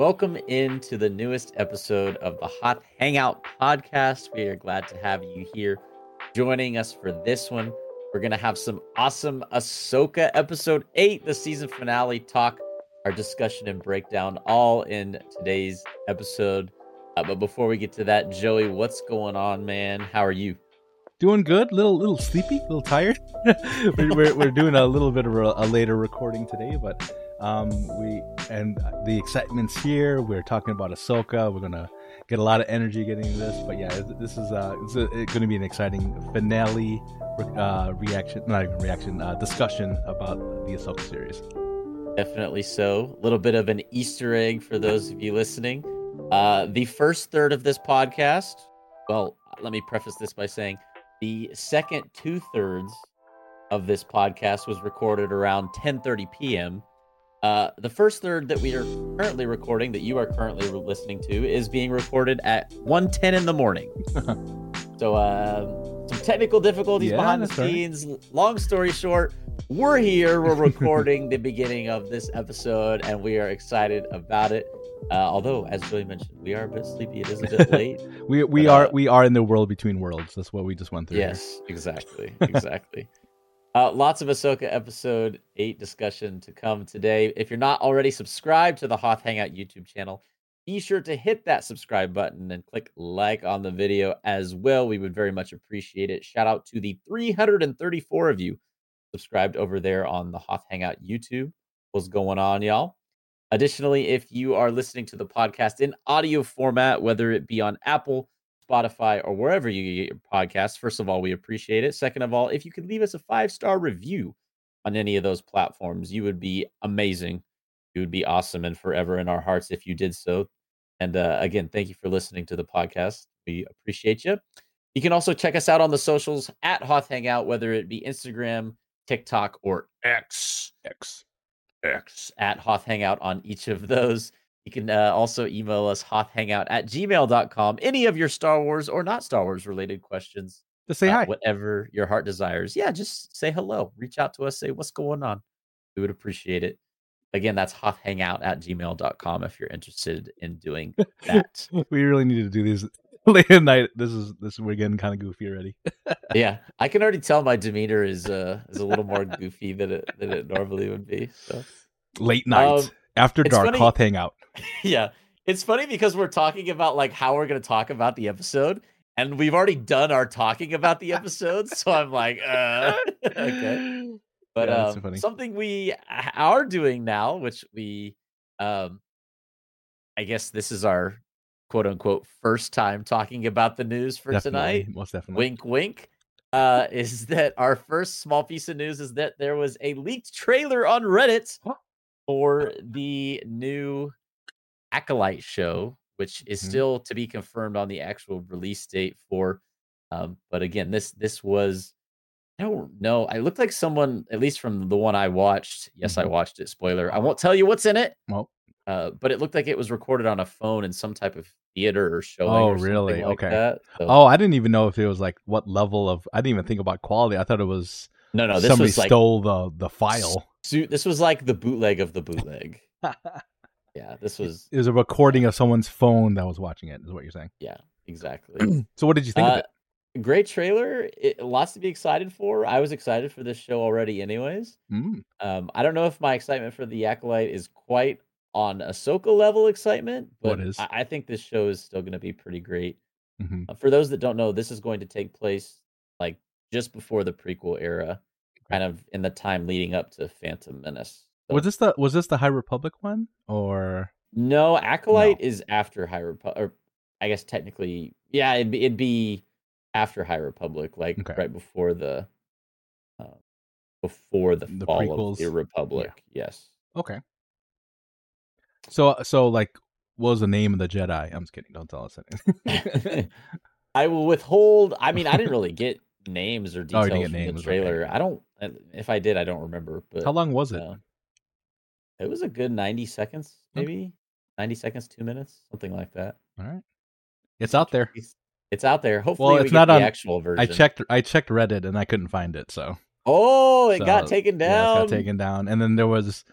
Welcome into the newest episode of the Hoth Hangout podcast. We are glad to have you here joining us for this one. We're going to have some awesome Ahsoka episode 8, the season finale talk, our discussion and breakdown, all in today's episode. Uh, but before we get to that, Joey, what's going on, man? How are you? Doing good. Little little sleepy, a little tired. we're, we're, we're doing a little bit of a, a later recording today, but um, we and the excitement's here. We're talking about Ahsoka. We're gonna get a lot of energy getting this, but yeah, this is uh, it's, it's going to be an exciting finale uh, reaction, not even reaction, uh, discussion about the Ahsoka series. Definitely so. A little bit of an Easter egg for those of you listening. Uh, the first third of this podcast, well, let me preface this by saying the second two thirds of this podcast was recorded around 10:30 p.m. Uh, the first third that we are currently recording, that you are currently listening to, is being recorded at 1:10 in the morning. so, uh, some technical difficulties Yeah, behind the right. scenes. Long story short, we're here. We're recording the beginning of this episode, and we are excited about it. Uh, although, as Billy mentioned, we are a bit sleepy. It is a bit late. We we But, are uh, we are in the world between worlds. That's what we just went through. here. Yes, exactly, exactly. Uh, lots of Ahsoka episode eight discussion to come today. If you're not already subscribed to the Hoth Hangout YouTube channel, be sure to hit that subscribe button and click like on the video as well. We would very much appreciate it. Shout out to the 334 of you subscribed over there on the Hoth Hangout YouTube. What's going on, y'all? Additionally, if you are listening to the podcast in audio format, whether it be on Apple, Spotify, or wherever you get your podcasts, first of all, we appreciate it. Second of all, if you could leave us a five star review on any of those platforms, you would be amazing. You would be awesome and forever in our hearts if you did so. And uh, again, thank you for listening to the podcast. We appreciate you. You can also check us out on the socials at Hoth Hangout, whether it be Instagram, TikTok, or X. X. X at Hoth Hangout on each of those. You can uh, also email us hothhangout at gmail.com. Any of your Star Wars or not Star Wars related questions, Just say uh, hi. whatever your heart desires. Yeah, just say hello. Reach out to us. Say what's going on. We would appreciate it. Again, that's hothhangout at gmail.com if you're interested in doing that. we really need to do these late at night. This is this we're getting kind of goofy already. yeah, I can already tell my demeanor is uh is a little more goofy than it than it normally would be. So Late night Um, after it's dark, funny- Hoth hangout. yeah, it's funny because we're talking about like how we're going to talk about the episode, and we've already done our talking about the episode. so I'm like, uh, okay. But Yeah, so um, funny. something we are doing now, which we, um, I guess this is our quote unquote first time talking about the news for Definitely, tonight. most definitely. Wink, wink. Uh, is that our first small piece of news? Is that there was a leaked trailer on Reddit? For the new Acolyte show, which is Mhm. still to be confirmed on the actual release date for. Um, but again, this this was I don't know. I looked like someone, at least from the one I watched. Yes, I Mhm. watched it. Spoiler. I won't tell you what's in it. Well, Uh, but it looked like it was recorded on a phone in some type of theater or showing. Oh, or really? like Okay. that. So- oh, I didn't even know if it was like what level of. I didn't even think about quality. I thought it was no, no. This somebody was like stole the the file. Su- this was like the bootleg of the bootleg. Yeah, this was it was a recording of someone's phone that was watching it. Is what you're saying? yeah, exactly. So, what did you think of Uh, it? Great trailer. It, lots to be excited for. I was excited for this show already, anyways. Mm, Um, I don't know if my excitement for the acolyte is quite on Ahsoka level excitement, but What is? I, I think this show is still going to be pretty great. mhm. Uh, For those that don't know, this is going to take place like just before the prequel era, kind of in the time leading up to Phantom Menace. So- Was this the was this the High Republic one or? No, Acolyte is after High Republic, or I guess technically, yeah, it'd be, it'd be after High Republic, like Okay. right before the, uh, before the, The fall prequels, of the Republic. Yes. Okay. So so like, what was the name of the Jedi? I'm just kidding. Don't tell us anything. I will withhold. I mean, I didn't really get names or Oh, details didn't from get the names, okay. trailer. I don't. If I did, I don't remember. But How long was it? uh, it was a good ninety seconds, Okay. maybe ninety seconds, two minutes, something like that. All right. It's out there. It's, out there. Hopefully, Well, we it's get not the on- actual version. I checked. I checked Reddit and I couldn't find it. So Oh, it got So, taken yeah, down. it's got taken down. And then there was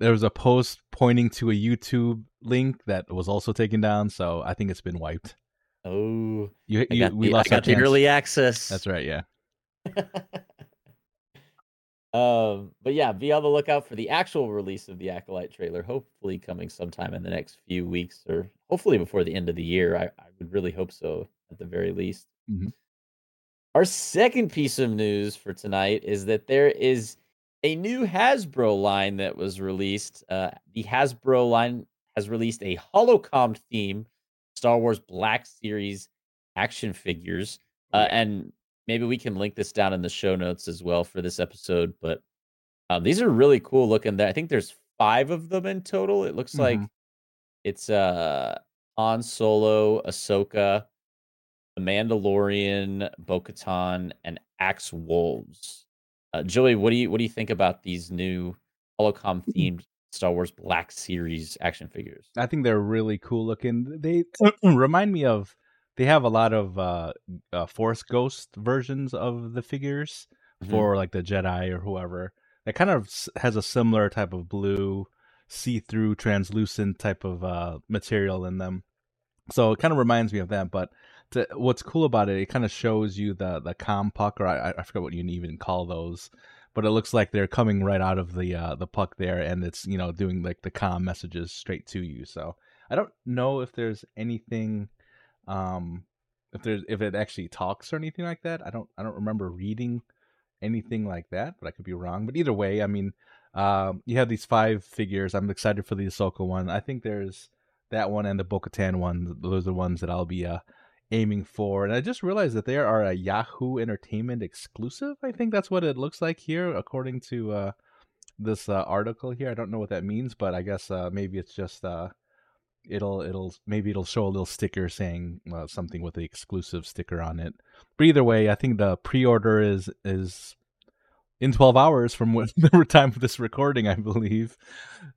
there was a post pointing to a YouTube link that was also taken down, so I think it's been wiped. Oh, You, I you got we the, lost our got the early access. That's right. Yeah. um, but yeah, be on the lookout for the actual release of the Acolyte trailer. Hopefully, coming sometime in the next few weeks, or hopefully before the end of the year. I, I would really hope so, at the very least. Mhm. Our second piece of news for tonight is that there is a new Hasbro line that was released. Uh, the Hasbro line has released a Holocom theme Star Wars Black Series action figures. Uh, and maybe we can link this down in the show notes as well for this episode. But um, these are really cool looking. There, I think there's five of them in total. It looks like Mhm. it's uh Han Solo, Ahsoka, The Mandalorian, Bo-Katan, and Axe Woves. Uh, Joey, what do you what do you think about these new holocom themed Star Wars Black Series action figures? I think they're really cool looking. They remind me of. They have a lot of uh, uh, Force Ghost versions of the figures Mhm. for like the Jedi or whoever. It kind of has a similar type of blue, see-through, translucent type of uh, material in them. So it kind of reminds me of that. But to, what's cool about it, it kind of shows you the the com puck, or I, I forget what you even call those. But it looks like they're coming right out of the uh, the puck there, and it's you know doing like the com messages straight to you. So I don't know if there's anything, um, if there's if it actually talks or anything like that. I don't I don't remember reading anything like that, but I could be wrong. But either way, I mean, um, you have these five figures. I'm excited for the Ahsoka one. I think there's that one and the Bo-Katan one. Those are the ones that I'll be uh, aiming for. And I just realized that they are a Yahoo Entertainment exclusive. I think that's what it looks like here, according to uh, this uh, article here. I don't know what that means, but I guess uh, maybe it's just uh, it'll it'll maybe it'll show a little sticker saying uh, something with the exclusive sticker on it. But either way, I think the pre-order is is in 12 hours from when, the time of this recording, I believe,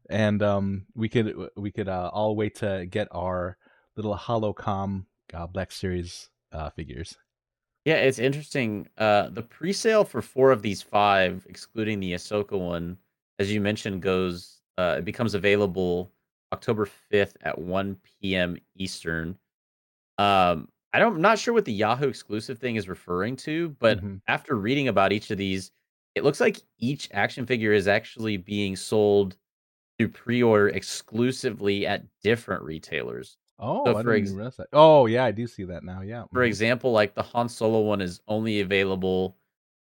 and um, we could we could uh, all wait to get our little holocom uh, Black Series uh, figures. Yeah, it's interesting. Uh, the pre-sale for four of these five, excluding the Ahsoka one, as you mentioned, goes. Uh, it becomes available October fifth at one p.m. Eastern. Um, I don't, I'm not sure what the Yahoo exclusive thing is referring to, but Mhm. after reading about each of these, it looks like each action figure is actually being sold through pre-order exclusively at different retailers. Oh, So I for didn't ex- that. Oh, yeah, I do see that now. Yeah. For Mhm. example, like the Han Solo one is only available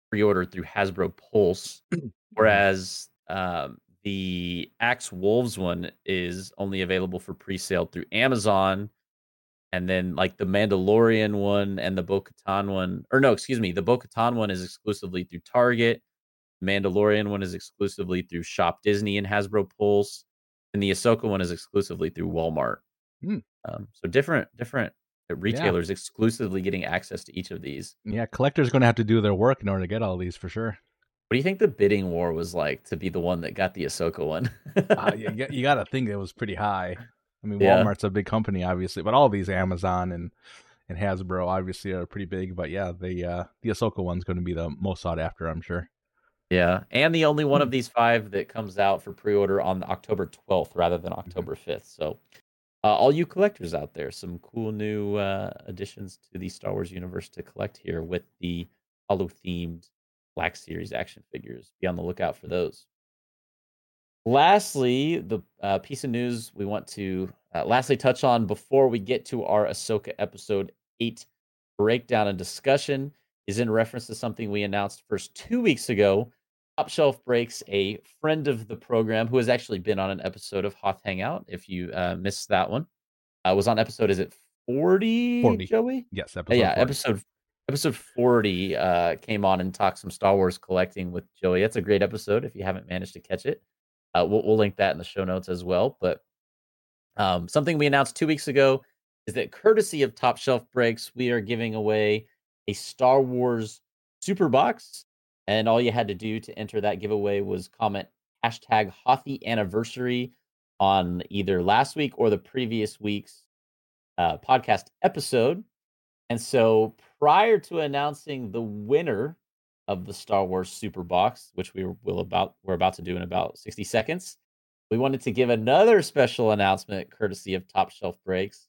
pre-order through Hasbro Pulse, whereas um, the Axe Woves one is only available for pre-sale through Amazon. And then like the Mandalorian one and the Bo-Katan one, or no, excuse me, the Bo-Katan one is exclusively through Target. Mandalorian one is exclusively through Shop Disney and Hasbro Pulse, and the Ahsoka one is exclusively through Walmart. Hmm. Um, so different, different retailers exclusively getting access to each of these. Yeah, collectors going to have to do their work in order to get all these for sure. What do you think the bidding war was like to be the one that got the Ahsoka one? uh, you, you- got to think it was pretty high. I mean, Yeah. Walmart's a big company, obviously, but all these Amazon and and Hasbro obviously are pretty big. But yeah, the uh, the Ahsoka one's going to be the most sought after, I'm sure. yeah, and the only Hmm. one of these five that comes out for pre-order on October 12th rather than October 5th. So, uh, all you collectors out there, some cool new uh, additions to the Star Wars universe to collect here with the Holo-themed Black Series action figures. Be on the lookout for those. Lastly, the uh, piece of news we want to uh, lastly touch on before we get to our Ahsoka episode eight breakdown and discussion is in reference to something we announced first two weeks ago. Top Shelf Breaks, a friend of the program who has actually been on an episode of Hoth Hangout. If you uh, missed that one, uh, was on episode is it 40, 40. Joey? Yes, Uh, episode. yeah, 40. episode episode 40 uh, came on and talked some Star Wars collecting with Joey. That's a great episode if you haven't managed to catch it. Uh, we'll, we'll link that in the show notes as well. But um, something we announced two weeks ago is that courtesy of Top Shelf Breaks, we are giving away a Star Wars super box. And all you had to do to enter that giveaway was comment hashtag Hothy anniversary on either last week or the previous week's uh, podcast episode. And so prior to announcing the winner of the Star Wars Super Box, which we will about we're about to do in about 60 seconds, we wanted to give another special announcement courtesy of Top Shelf Breaks.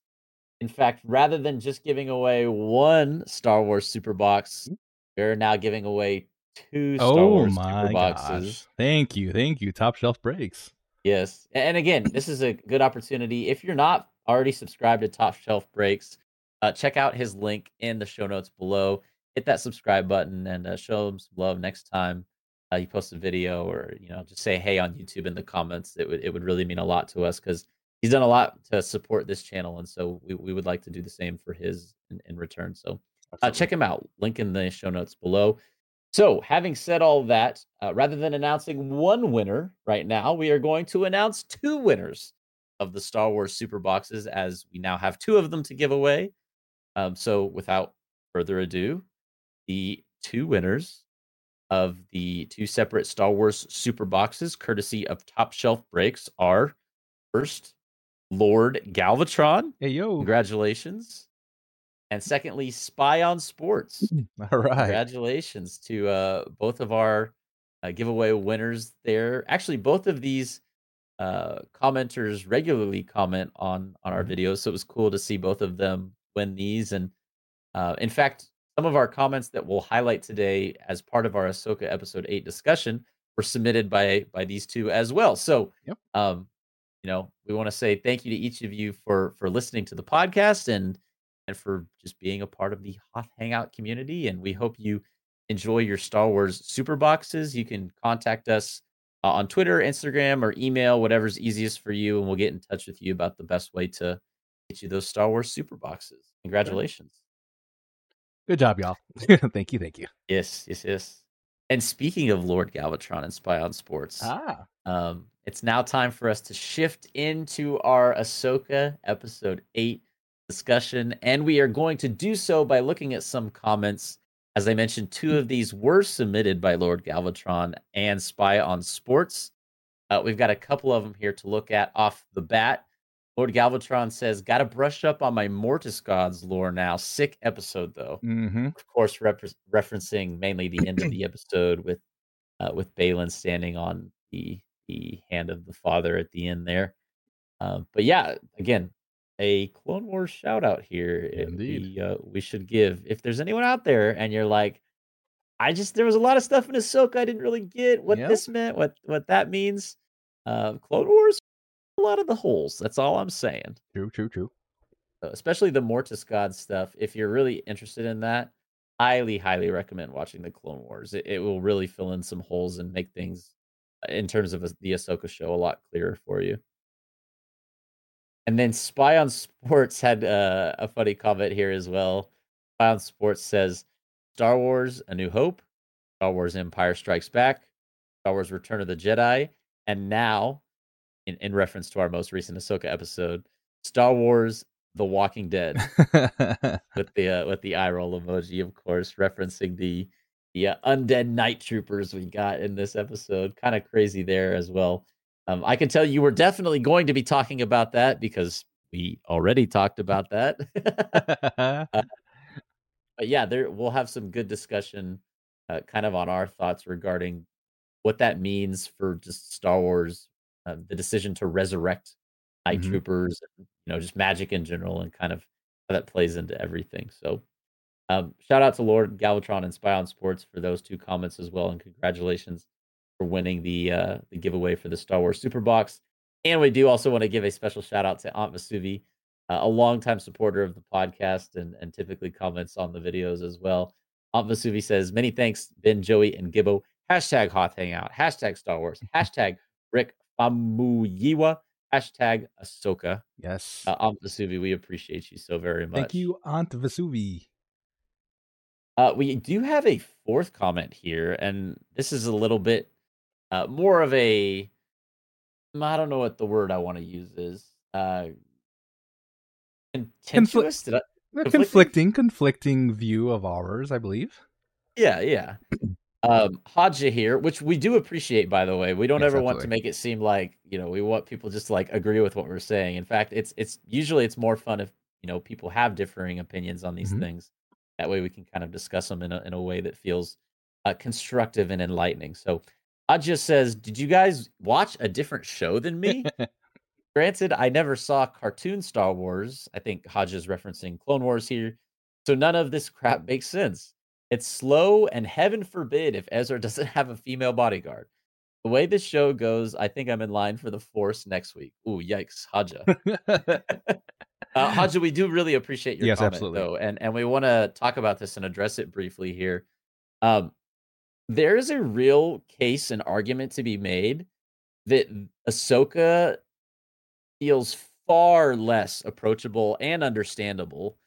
In fact, rather than just giving away one Star Wars Super Box, Mm. we're now giving away two Star Oh Wars my Boxes. gosh! Thank you, thank you. Top shelf breaks. Yes. And again, this is a good opportunity. If you're not already subscribed to Top Shelf Breaks, uh, check out his link in the show notes below. Hit that subscribe button and uh, show him some love next time uh, you post a video or you know just say hey on YouTube in the comments. It would it would really mean a lot to us because he's done a lot to support this channel, and so we, we would like to do the same for his in, in return. So uh, check him out. Link in the show notes below. So, having said all that, uh, rather than announcing one winner right now, we are going to announce two winners of the Star Wars Super Boxes, as we now have two of them to give away. Um, so, without further ado, the two winners of the two separate Star Wars Super Boxes, courtesy of Top Shelf Breaks, are first Lord Galvatron. Hey yo! Congratulations. And secondly, Spy on Sports. All right. Congratulations to uh, both of our uh, giveaway winners there. Actually, both of these uh, commenters regularly comment on on our Mhm. videos, so it was cool to see both of them win these. And uh, in fact, some of our comments that we'll highlight today as part of our Ahsoka episode eight discussion were submitted by by these two as well. So, Yep. um, you know, we want to say thank you to each of you for for listening to the podcast and and for just being a part of the Hoth Hangout community. And we hope you enjoy your Star Wars super boxes. You can contact us uh, on Twitter, Instagram, or email, whatever's easiest for you, and we'll get in touch with you about the best way to get you those Star Wars super boxes. Congratulations. Good job, y'all. thank you, thank you. Yes, yes, yes. And speaking of Lord Galvatron and Spy on Sports, Ah, um, it's now time for us to shift into our Ahsoka episode eight discussion, and we are going to do so by looking at some comments. As I mentioned, two of these were submitted by Lord Galvatron and Spy on Sports. Uh, we've got a couple of them here to look at off the bat. Lord Galvatron says, "Got to brush up on my Mortis gods lore now. Sick episode though." mm-hmm. of course, rep- referencing mainly the end of the episode with uh, with Baylan standing on the the hand of the father at the end there. Uh, but yeah, again, a Clone Wars shout out here. Indeed. we uh, we should give if there's anyone out there and you're like, I just there was a lot of stuff in Ahsoka I didn't really get what Yep. this meant, what what that means. Uh, Clone Wars, a lot of the holes. That's all I'm saying True, true, true. uh, especially the Mortis God stuff. If you're really interested in that, highly, highly recommend watching the Clone Wars. It, it will really fill in some holes and make things uh, in terms of the Ahsoka show a lot clearer for you. And then Spy on Sports had uh, a funny comment here as well. Spy on Sports says Star Wars A New Hope, Star Wars Empire Strikes Back, Star Wars Return of the Jedi, and now, in, in reference to our most recent Ahsoka episode, Star Wars The Walking Dead with the uh, with the eye roll emoji, of course, referencing the the uh, undead night troopers we got in this episode. Kind of crazy there as well. Um, I can tell you we're definitely going to be talking about that because we already talked about that. but yeah, there we'll have some good discussion, uh, kind of on our thoughts regarding what that means for just Star Wars, uh, the decision to resurrect night Mhm. troopers, and, you know, just magic in general, and kind of how that plays into everything. So, um, shout out to Lord Galvatron and Spy on Sports for those two comments as well, and congratulations for winning the uh, the giveaway for the Star Wars Super Box. And we do also want to give a special shout out to Aunt Vasuvi, uh, a longtime supporter of the podcast and, and typically comments on the videos as well. Aunt Vasuvi says, Many thanks, Ben, Joey, and Gibbo. Hashtag Hoth Hangout, hashtag Star Wars, hashtag Rick Famuyiwa, hashtag Ahsoka. yes. Uh, Aunt Vasuvi, we appreciate you so very much. Thank you, Aunt Vesuvi. Uh, we do have a fourth comment here, and this is a little bit uh, more of a I don't know what the word I want to use is. Uh, contentious? Did I, Conflicting? conflicting, conflicting view of ours, I believe. yeah, yeah. Um, Hodja here, which we do appreciate, by the way. We don't Yes, ever want to make it seem like you know we want people just to, like agree with what we're saying. In fact, it's it's usually it's more fun if you know people have differing opinions on these Mhm. things. That way, we can kind of discuss them in a in a way that feels uh, constructive and enlightening. So, just says, "Did you guys watch a different show than me?" Granted, I never saw cartoon Star Wars. I think Hodge is referencing Clone Wars here. So none of this crap makes sense. It's slow, and heaven forbid if Ezra doesn't have a female bodyguard. The way this show goes, I think I'm in line for the Force next week. Ooh, yikes, Haja. uh, Haja, we do really appreciate your Yes, comment, absolutely. though, and and we want to talk about this and address it briefly here. Um, there is a real case and argument to be made that Ahsoka feels far less approachable and understandable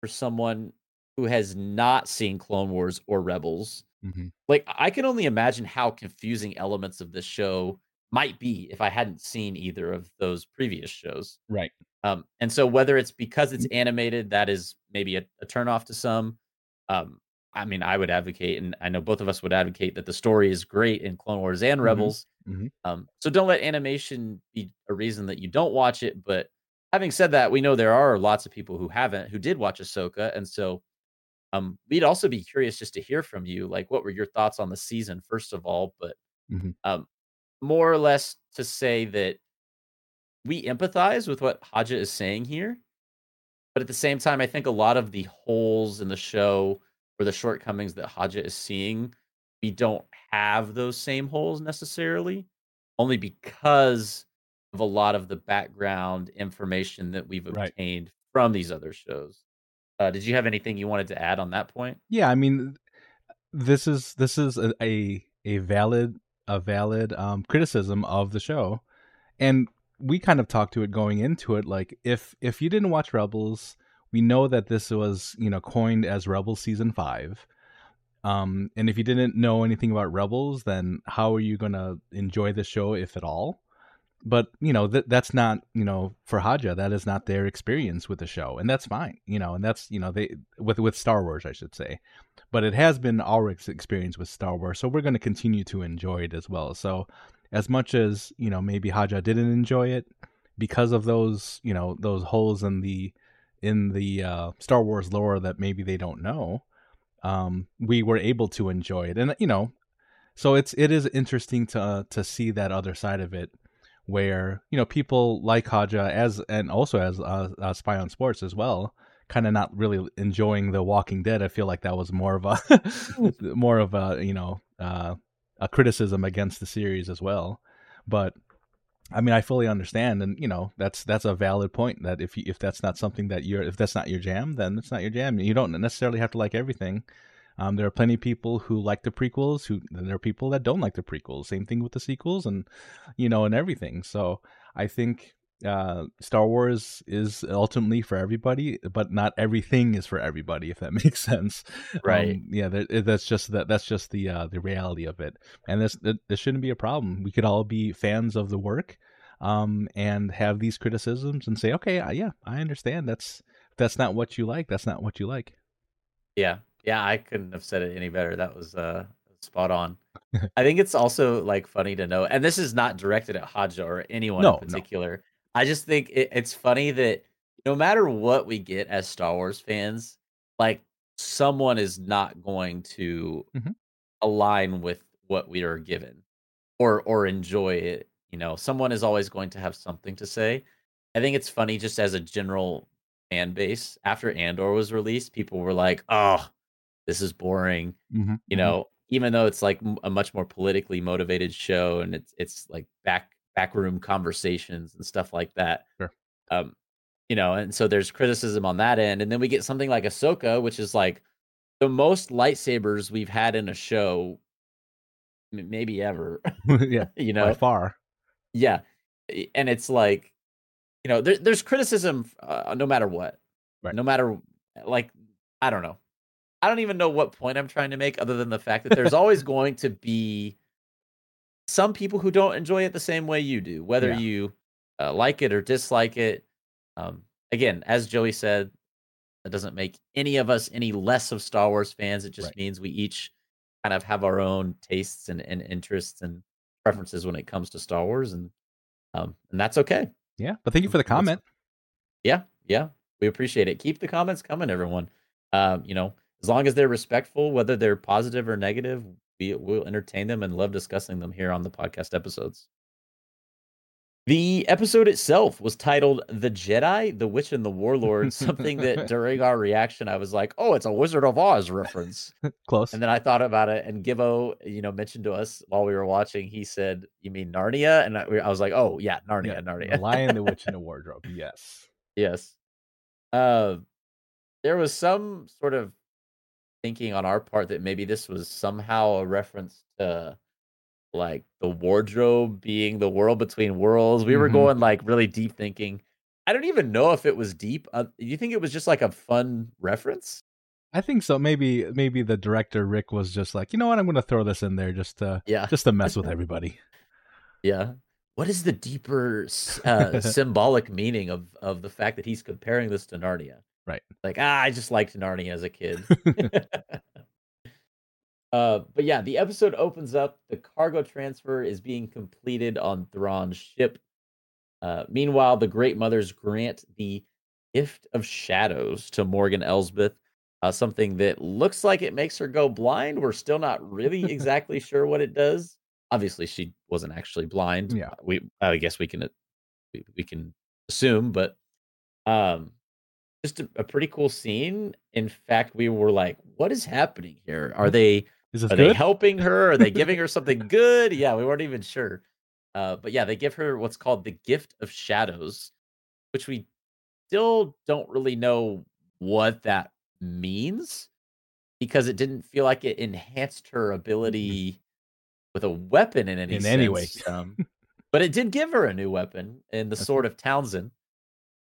for someone who has not seen Clone Wars or Rebels. Mhm. Like, I can only imagine how confusing elements of this show might be if I hadn't seen either of those previous shows. Right. Um, and so whether it's because Mm. it's animated, that is maybe a, a turnoff to some. Um, I mean, I would advocate, and I know both of us would advocate that the story is great in Clone Wars and Mhm. Rebels. Mhm. Um, so don't let animation be a reason that you don't watch it. But having said that, we know there are lots of people who haven't, who did watch Ahsoka, and so um, we'd also be curious just to hear from you. Like, what were your thoughts on the season, first of all? But Mhm. um, more or less to say that we empathize with what Haja is saying here. But at the same time, I think a lot of the holes in the show or the shortcomings that Haja is seeing, we don't have those same holes necessarily, only because of a lot of the background information that we've Right. obtained from these other shows. Uh, did you have anything you wanted to add on that point? Yeah, I mean, this is this is a a, a valid a valid um, criticism of the show, and we kind of talked to it going into it. Like, if if you didn't watch Rebels, we know that this was you know coined as Rebels season five. Um, and if you didn't know anything about Rebels, then how are you gonna enjoy the show, if at all? But you know that that's not you know for Haja that is not their experience with the show, and that's fine. You know, and that's you know they with with Star Wars, I should say. But it has been our experience with Star Wars, so we're going to continue to enjoy it as well. So, as much as you know, maybe Haja didn't enjoy it because of those you know those holes in the in the uh, Star Wars lore that maybe they don't know, um, we were able to enjoy it, and you know, so it's it is interesting to uh, to see that other side of it, where you know people like Haja as and also as uh, uh, Spy on Sports as well, kind of not really enjoying The Walking Dead. I feel like that was more of a more of a you know uh, a criticism against the series as well, but. I mean, I fully understand, and you know that's that's a valid point. That if you, if that's not something that you're if that's not your jam, then it's not your jam. You don't necessarily have to like everything. Um, there are plenty of people who like the prequels, who there are people that don't like the prequels. Same thing with the sequels, and you know, and everything. So I think uh, Star Wars is ultimately for everybody, but not everything is for everybody. If that makes sense, Right. Um, yeah, that, that's just that. That's just the uh, the reality of it, and this this shouldn't be a problem. We could all be fans of the work, um, and have these criticisms and say, okay, uh, yeah, I understand. That's that's not what you like. That's not what you like. Yeah. Yeah, I couldn't have said it any better. That was uh spot on. I think it's also like funny to know, and this is not directed at Haja or anyone No, in no. particular. I just think it, it's funny that no matter what we get as Star Wars fans, like someone is not going to Mhm. align with what we are given or or enjoy it. You know, someone is always going to have something to say. I think it's funny just as a general fan base. After Andor was released, people were like, "Oh, this is boring." Mm-hmm. You know, even though it's like a much more politically motivated show and it's it's like back backroom conversations and stuff like that. Sure. Um, you know, and so there's criticism on that end, and then we get something like Ahsoka, which is like the most lightsabers we've had in a show, maybe ever. yeah, you know, by far. yeah, and it's like, you know, there, there's criticism uh, no matter what, Right. no matter like I don't know, I don't even know what point I'm trying to make, other than the fact that there's always going to be some people who don't enjoy it the same way you do, whether Yeah. you uh, like it or dislike it. Um, again, as Joey said, that doesn't make any of us any less of Star Wars fans. It just Right. means we each kind of have our own tastes and, and interests and preferences when it comes to Star Wars, and um, and that's okay. Yeah, but thank you for the comment. Yeah, yeah, we appreciate it. Keep the comments coming, everyone. Um, you know, as long as they're respectful, whether they're positive or negative, we will entertain them and love discussing them here on the podcast episodes. The episode itself was titled The Jedi, The Witch and the Warlord, something that during our reaction I was like, "Oh, it's a Wizard of Oz reference." Close. And then I thought about it and Gibbo, you know, mentioned to us while we were watching, he said, "You mean Narnia?" And I, I was like, "Oh, yeah, Narnia, Yeah, Narnia." The Lion, the Witch, and the Wardrobe. Yes. Yes. Uh, there was some sort of thinking on our part that maybe this was somehow a reference to like the wardrobe being the world between worlds. We were Mhm. going like really deep thinking. I don't even know if it was deep. Uh, you think it was just like a fun reference? I think so. Maybe maybe the director Rick was just like, you know what, I'm going to throw this in there just to Yeah. just to mess with everybody. Yeah. What is the deeper uh, symbolic meaning of of the fact that he's comparing this to Narnia? Right. Like, ah, I just liked Narnia as a kid. uh, but yeah, the episode opens up. The cargo transfer is being completed on Thrawn's ship. Uh, meanwhile, the Great Mothers grant the gift of shadows to Morgan Elsbeth, uh, something that looks like it makes her go blind. We're still not really exactly sure what it does. Obviously, she wasn't actually blind. Yeah. Uh, we I guess we can uh, we, we can assume, but um, just a, a pretty cool scene. In fact, we were like, "What is happening here? Are they are they helping her? Are they giving her something good? Yeah, we weren't even sure. Uh, but yeah, they give her what's called the gift of shadows, which we still don't really know what that means because it didn't feel like it enhanced her ability with a weapon in any In any way. um, but it did give her a new weapon in the That's sword of Talzin,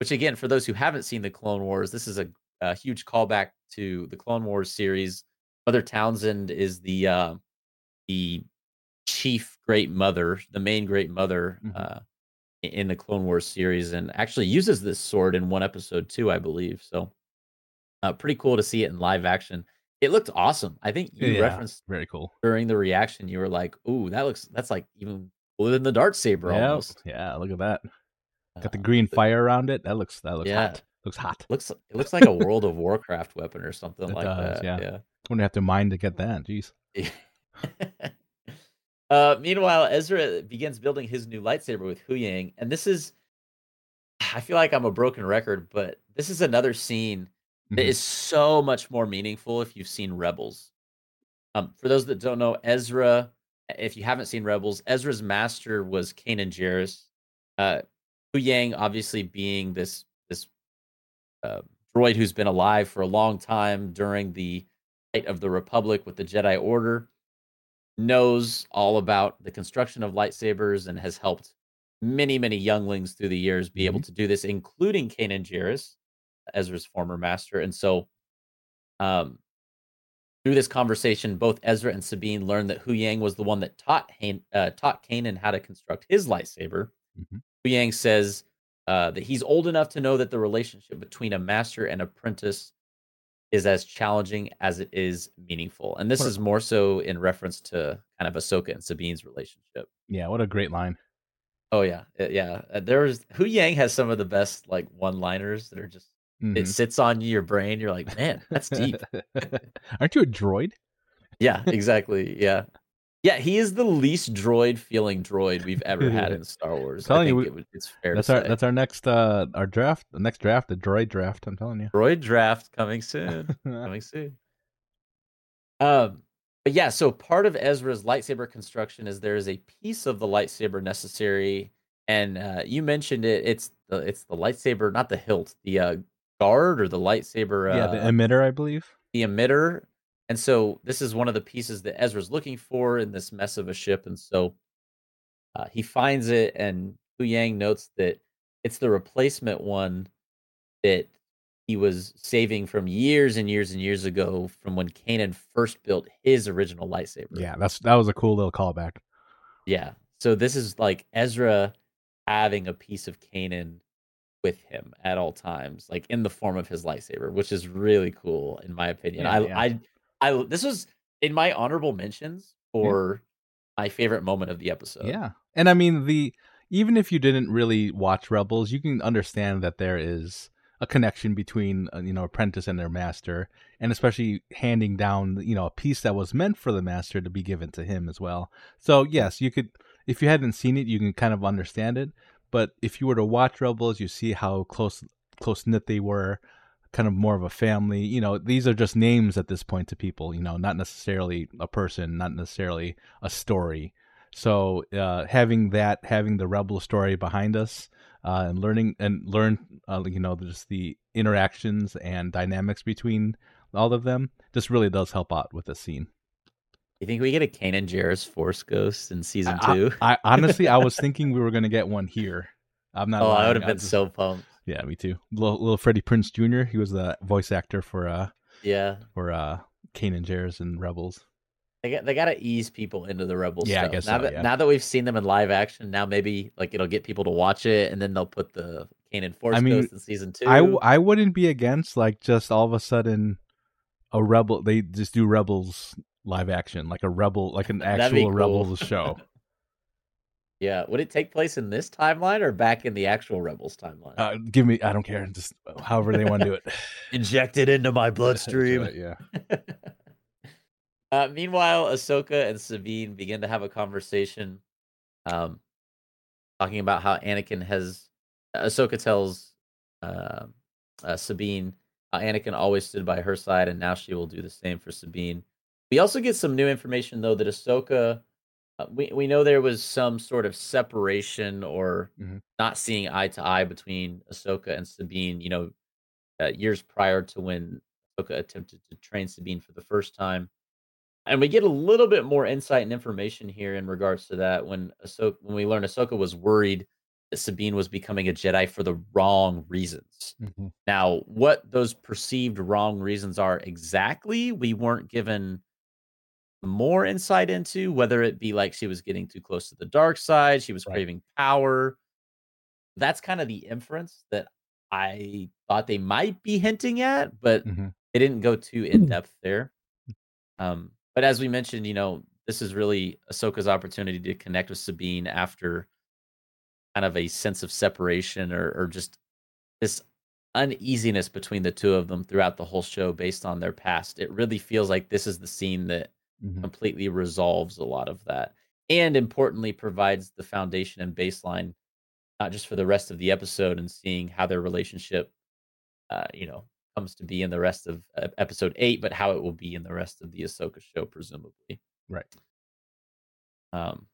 which again, for those who haven't seen the Clone Wars, this is a, a huge callback to the Clone Wars series. Mother Talzin is the uh, the chief Great Mother, the main Great Mother Mhm. uh, in the Clone Wars series, and actually uses this sword in one episode too, I believe. So, uh, pretty cool to see it in live action. It looked awesome. I think you Yeah. referenced Very cool. during the reaction, you were like, "Ooh, that looks that's like even cooler than the Darksaber Yeah, almost." yeah. Look at that. Got the Uh, green but fire around it. That looks that looks Yeah. hot. Looks hot. Looks it looks like a World of Warcraft weapon or something It like does, that. yeah. yeah. Wouldn't have to mine to get that. Jeez. uh, meanwhile, Ezra begins building his new lightsaber with Huyang, and this is. I feel like I'm a broken record, but this is another scene that Mhm. is so much more meaningful if you've seen Rebels. Um, for those that don't know, Ezra, if you haven't seen Rebels, Ezra's master was Kanan Jarrus. Uh, Huyang, obviously being this this uh, droid who's been alive for a long time during the height of the Republic with the Jedi Order, knows all about the construction of lightsabers and has helped many, many younglings through the years be able to do this, including Kanan Jarrus, Ezra's former master. And so, um, through this conversation, both Ezra and Sabine learned that Huyang was the one that taught Han- uh, taught Kanan how to construct his lightsaber. Mhm. Huyang says uh, that he's old enough to know that the relationship between a master and apprentice is as challenging as it is meaningful. And this What is more so in reference to kind of Ahsoka and Sabine's relationship. Yeah, what a great line. Oh yeah, uh, yeah. Uh, There's Huyang has some of the best like one-liners that are just it Mhm. sits on your brain. You're like, man, that's deep. Aren't you a droid? yeah, exactly. Yeah, yeah. He is the least droid-feeling droid we've ever had in Star Wars. Telling you, it it's fair That's to our say. that's our next uh our draft. The next draft, the droid draft. I'm telling you. droid draft coming soon. coming soon. Um, but yeah, so part of Ezra's lightsaber construction is there is a piece of the lightsaber necessary, and uh, you mentioned it. It's the it's the lightsaber, not the hilt, the uh, guard or the lightsaber. Uh, yeah, the emitter, I believe. the emitter. And so this is one of the pieces that Ezra's looking for in this mess of a ship. And so uh, he finds it, and Huyang notes that it's the replacement one that he was saving from years and years and years ago from when Kanan first built his original lightsaber. Yeah, that's that was a cool little callback. Yeah. So this is like Ezra having a piece of Kanan with him at all times, like in the form of his lightsaber, which is really cool in my opinion. Yeah, I, yeah. I, I, this was in my honorable mentions for my favorite moment of the episode. Yeah. And I mean the even if you didn't really watch Rebels, you can understand that there is a connection between uh, you know apprentice and their master, and especially handing down you know a piece that was meant for the master to be given to him as well. So yes, you could if you hadn't seen it, you can kind of understand it. But if you were to watch Rebels, you see how close close knit they were, kind of more of a family. You know, these are just names at this point to people. You know, not necessarily a person, not necessarily a story. So uh, having that, having the Rebel story behind us, uh, and learning and learn, uh, you know, just the interactions and dynamics between all of them, just really does help out with the scene. You think we get a Kanan Jarrus Force Ghost in season I, two? I, I honestly, I was thinking we were going to get one here. I'm not. oh, lying. I would have been so pumped. Yeah, me too. Little, little Freddie Prinze Jr. He was the voice actor for uh Yeah, for uh Kanan Jarrus and Rebels. they got they got to ease people into the Rebels. Yeah, I stuff. guess now so, that yeah. now that we've seen them in live action, now maybe like it'll get people to watch it, and then they'll put the Kanan Force I mean, Ghost in season two. I I wouldn't be against like just all of a sudden a rebel. They just do Rebels live action, like a rebel, like an actual cool. Rebels show. yeah, would it take place in this timeline or back in the actual Rebels timeline? Uh, give me, I don't care, just however they want to do it. Inject it into my bloodstream. That's right, yeah. uh, meanwhile, Ahsoka and Sabine begin to have a conversation, um, talking about how Anakin has. Ahsoka tells uh, uh, Sabine how Anakin always stood by her side, and now she will do the same for Sabine. We also get some new information, though, that Ahsoka. Uh, we we know there was some sort of separation or Mhm. not seeing eye to eye between Ahsoka and Sabine. You know, uh, years prior to when Ahsoka attempted to train Sabine for the first time. And we get a little bit more insight and information here in regards to that when Ahsoka, when we learn Ahsoka was worried that Sabine was becoming a Jedi for the wrong reasons. Mhm. Now, what those perceived wrong reasons are exactly, we weren't given more insight into, whether it be like she was getting too close to the dark side, she was Right. craving power. That's kind of the inference that I thought they might be hinting at, but Mhm. they didn't go too in depth there. Um, but as we mentioned, you know, this is really Ahsoka's opportunity to connect with Sabine after kind of a sense of separation or, or just this uneasiness between the two of them throughout the whole show based on their past. It really feels like this is the scene that Mhm. completely resolves a lot of that and importantly provides the foundation and baseline not just for the rest of the episode and seeing how their relationship uh, you know comes to be in the rest of uh, episode 8 but how it will be in the rest of the Ahsoka show presumably Right. um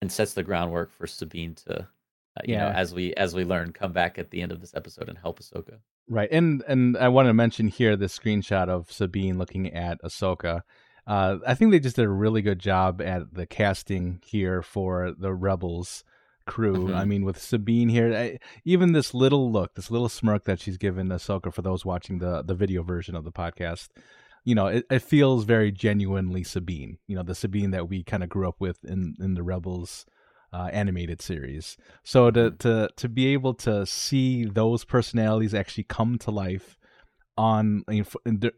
and sets the groundwork for Sabine to uh, you know as we as we learn come back at the end of this episode and help Ahsoka Right, and and I want to mention here the screenshot of Sabine looking at Ahsoka. Uh, I think they just did a really good job at the casting here for the Rebels crew. Mhm. I mean, with Sabine here, I, even this little look, this little smirk that she's given Ahsoka for those watching the the video version of the podcast, you know, it, it feels very genuinely Sabine. You know, the Sabine that we kind of grew up with in in the Rebels uh, animated series. So to Mhm. to to be able to see those personalities actually come to life on in,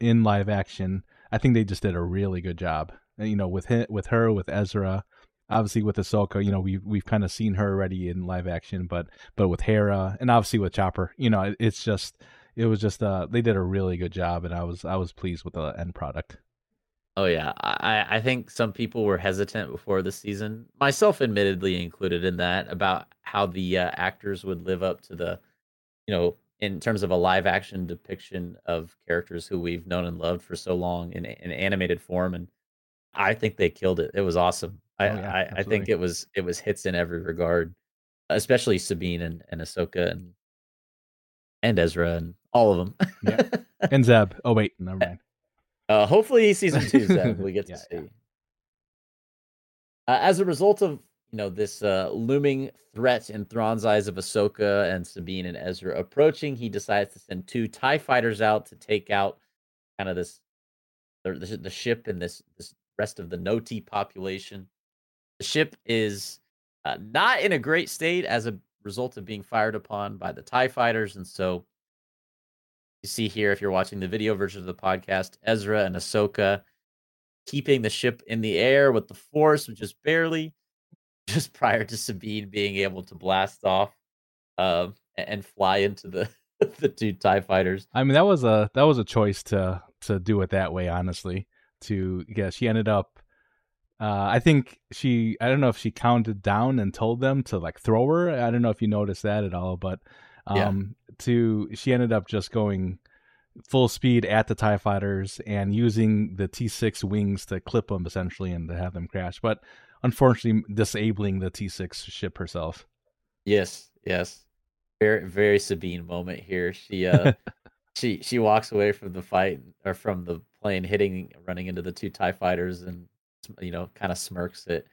in live action, I think they just did a really good job. And, You know, with him, with her, with Ezra, obviously with Ahsoka, you know, we we've kind of seen her already in live action, but but with Hera and obviously with Chopper, you know, it, it's just it was just uh they did a really good job, and I was I was pleased with the end product. Oh yeah, I I think some people were hesitant before the season, myself admittedly included in that, about how the uh, actors would live up to the, you know, in terms of a live action depiction of characters who we've known and loved for so long in an animated form, and I think they killed it. It was awesome. I Oh, yeah, I, I think it was it was hits in every regard, especially Sabine and and Ahsoka and and Ezra and all of them. Yeah. And Zeb. Oh wait, never mind. Uh, hopefully, season two, Zeb, we get to Yeah, see. Uh, as a result of you know this uh, looming threat in Thrawn's eyes of Ahsoka and Sabine and Ezra approaching, he decides to send two Tie fighters out to take out kind of this the, the, the ship and this this rest of the Noti population. The ship is uh, not in a great state as a result of being fired upon by the Tie fighters, and so you see here, if you're watching the video version of the podcast, Ezra and Ahsoka keeping the ship in the air with the force, which is barely just prior to Sabine being able to blast off um, and fly into the the two Tie fighters. I mean, that was a that was a choice to to do it that way. Honestly, to yeah, she ended up. Uh, I think she. I don't know if she counted down and told them to like throw her. I don't know if you noticed that at all, but um, yeah. to she ended up just going full speed at the TIE fighters and using the T6 wings to clip them essentially and to have them crash. But unfortunately, disabling the T6 ship herself. Yes, yes. Very, very Sabine moment here. She, uh, she, she walks away from the fight or from the plane hitting, running into the two TIE fighters and, you know, kind of smirks it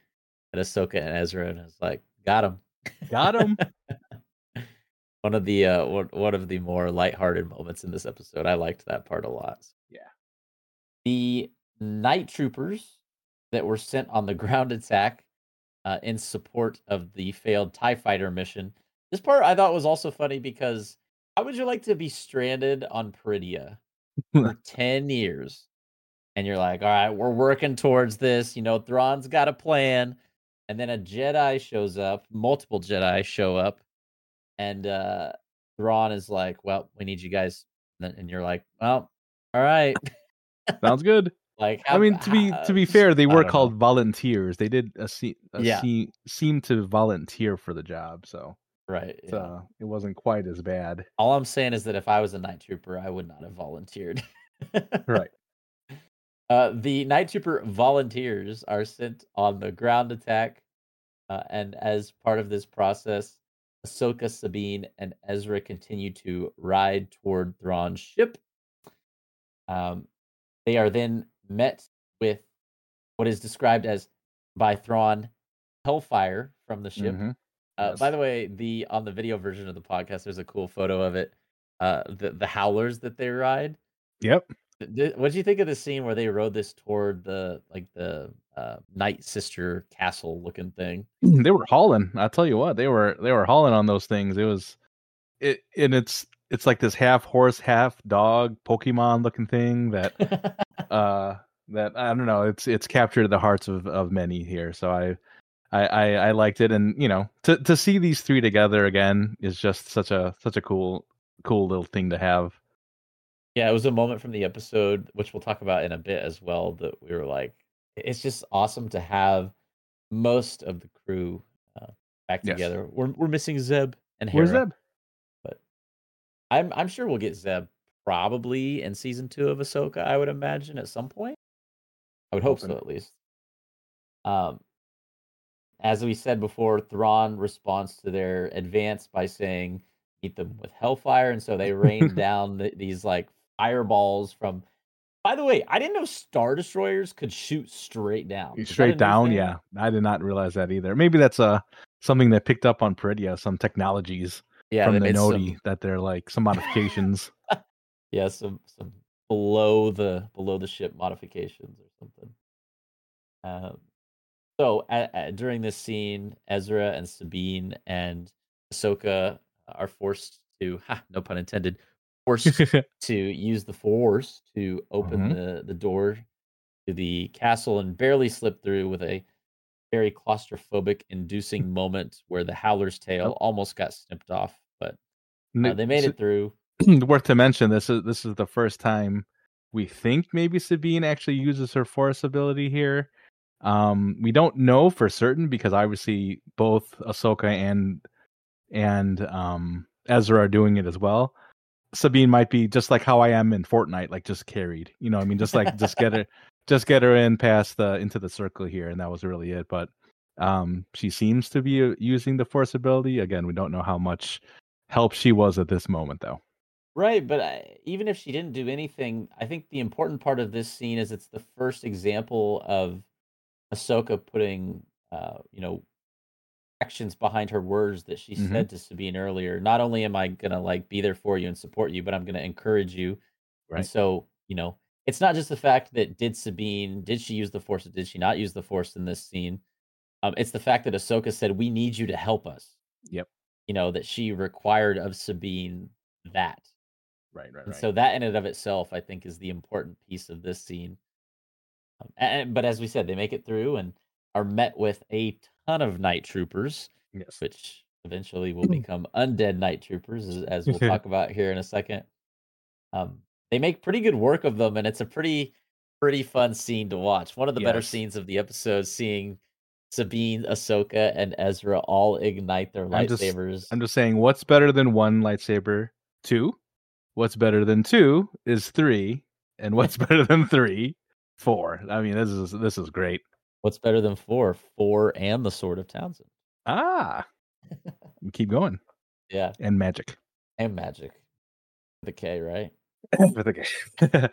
at Ahsoka and Ezra and is like, got him. Got him. one of the uh one, one of the more lighthearted moments in this episode. I liked that part a lot. Yeah. The night troopers that were sent on the ground attack uh, in support of the failed TIE fighter mission. This part I thought was also funny because how would you like to be stranded on Peridea for 10 years? And you're like, all right, we're working towards this. You know, Thrawn's got a plan. And then a Jedi shows up, multiple Jedi show up and uh Thrawn is like, "Well, we need you guys," and you're like, "Well, all right, sounds good." like, how, I mean, to be to be fair, they were called know. volunteers. They did a, se- a yeah. se- seem to volunteer for the job, so right, yeah. uh, it wasn't quite as bad. All I'm saying is that if I was a night trooper, I would not have volunteered. right. Uh, the night trooper volunteers are sent on the ground attack, uh, and as part of this process, Ahsoka, Sabine, and Ezra continue to ride toward Thrawn's ship. Um, they are then met with what is described as by Thrawn hellfire from the ship. Mm-hmm. Uh, yes. By the way, the on the video version of the podcast, there's a cool photo of it. Uh, the the howlers that they ride. Yep. What do you think of the scene where they rode this toward the like the uh, Night Sister castle looking thing? They were hauling. I tell you what, they were they were hauling on those things. It was it and it's it's like this half horse, half dog Pokemon looking thing that uh that I don't know. It's it's captured the hearts of of many here. So I. I, I, I liked it, and you know, to to see these three together again is just such a such a cool cool little thing to have. Yeah, it was a moment from the episode, which we'll talk about in a bit as well, that we were like, it's just awesome to have most of the crew uh, back yes. together. We're we're missing Zeb and Hera. Where's Zeb? But I'm I'm sure we'll get Zeb probably in season two of Ahsoka. I would imagine at some point. I would hope Open. so, at least. Um, as we said before, Thrawn responds to their advance by saying, "Meet them with Hellfire," and so they rain down the, these like fireballs from. By the way, I didn't know star destroyers could shoot straight down. Straight down, yeah. I did not realize that either. Maybe that's uh something that picked up on Peridea, some technologies yeah, from the Noti some... that they're like some modifications. yeah, some some below the below the ship modifications or something. Um, so at, at, during this scene, Ezra and Sabine and Ahsoka are forced to, ha, no pun intended, forced to use the force to open mm-hmm. the, the door to the castle and barely slip through with a very claustrophobic inducing moment where the howler's tail yep. almost got snipped off but uh, they made it through worth to mention this is this is the first time we think maybe sabine actually uses her force ability here um we don't know for certain because obviously both ahsoka and and um ezra are doing it as well Sabine might be just like how I am in Fortnite, like just carried. You know, I mean, just like just get her, just get her in past the into the circle here, and that was really it. But um, she seems to be uh, using the force ability again. We don't know how much help she was at this moment, though. Right, but I, uh, even if she didn't do anything, I think the important part of this scene is it's the first example of Ahsoka putting, uh, you know, actions behind her words that she mm-hmm. said to Sabine earlier. Not only am I gonna like be there for you and support you, but I'm gonna encourage you. Right. And so, you know, it's not just the fact that did Sabine did she use the force or did she not use the force in this scene? Um, it's the fact that Ahsoka said we need you to help us. Yep. You know that she required of Sabine that. Right, right, right. so that in and of itself, I think, is the important piece of this scene. Um, and, but as we said, they make it through and are met with a ton of night troopers. Yes. Which eventually will become undead night troopers, as, as we'll talk about here in a second. Um, they make pretty good work of them, and it's a pretty pretty fun scene to watch. One of the better scenes of the episode, seeing Sabine, Ahsoka, and Ezra all ignite their I'm just- lightsabers. I'm just saying, what's better than one lightsaber? Two. What's better than two is three, and what's better than three? Four. I mean, this is this is great. What's better than four? Four and the Sword of Townsend. Ah, keep going. Yeah, And magic. and magic. The K, right? With the game.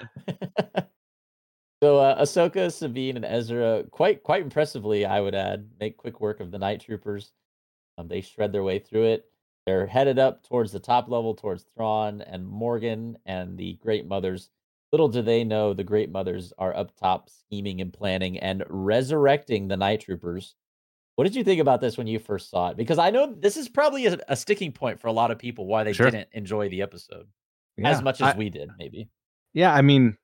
so uh, Ahsoka, Sabine, and Ezra, quite quite impressively, I would add, make quick work of the Night Troopers. Um, they shred their way through it. They're headed up towards the top level, towards Thrawn and Morgan and the Great Mothers. Little do they know, the Great Mothers are up top scheming and planning and resurrecting the Night Troopers. What did you think about this when you first saw it? Because I know this is probably a, a sticking point for a lot of people why they Sure. didn't enjoy the episode Yeah, as much as I- we did, maybe. Yeah, I mean,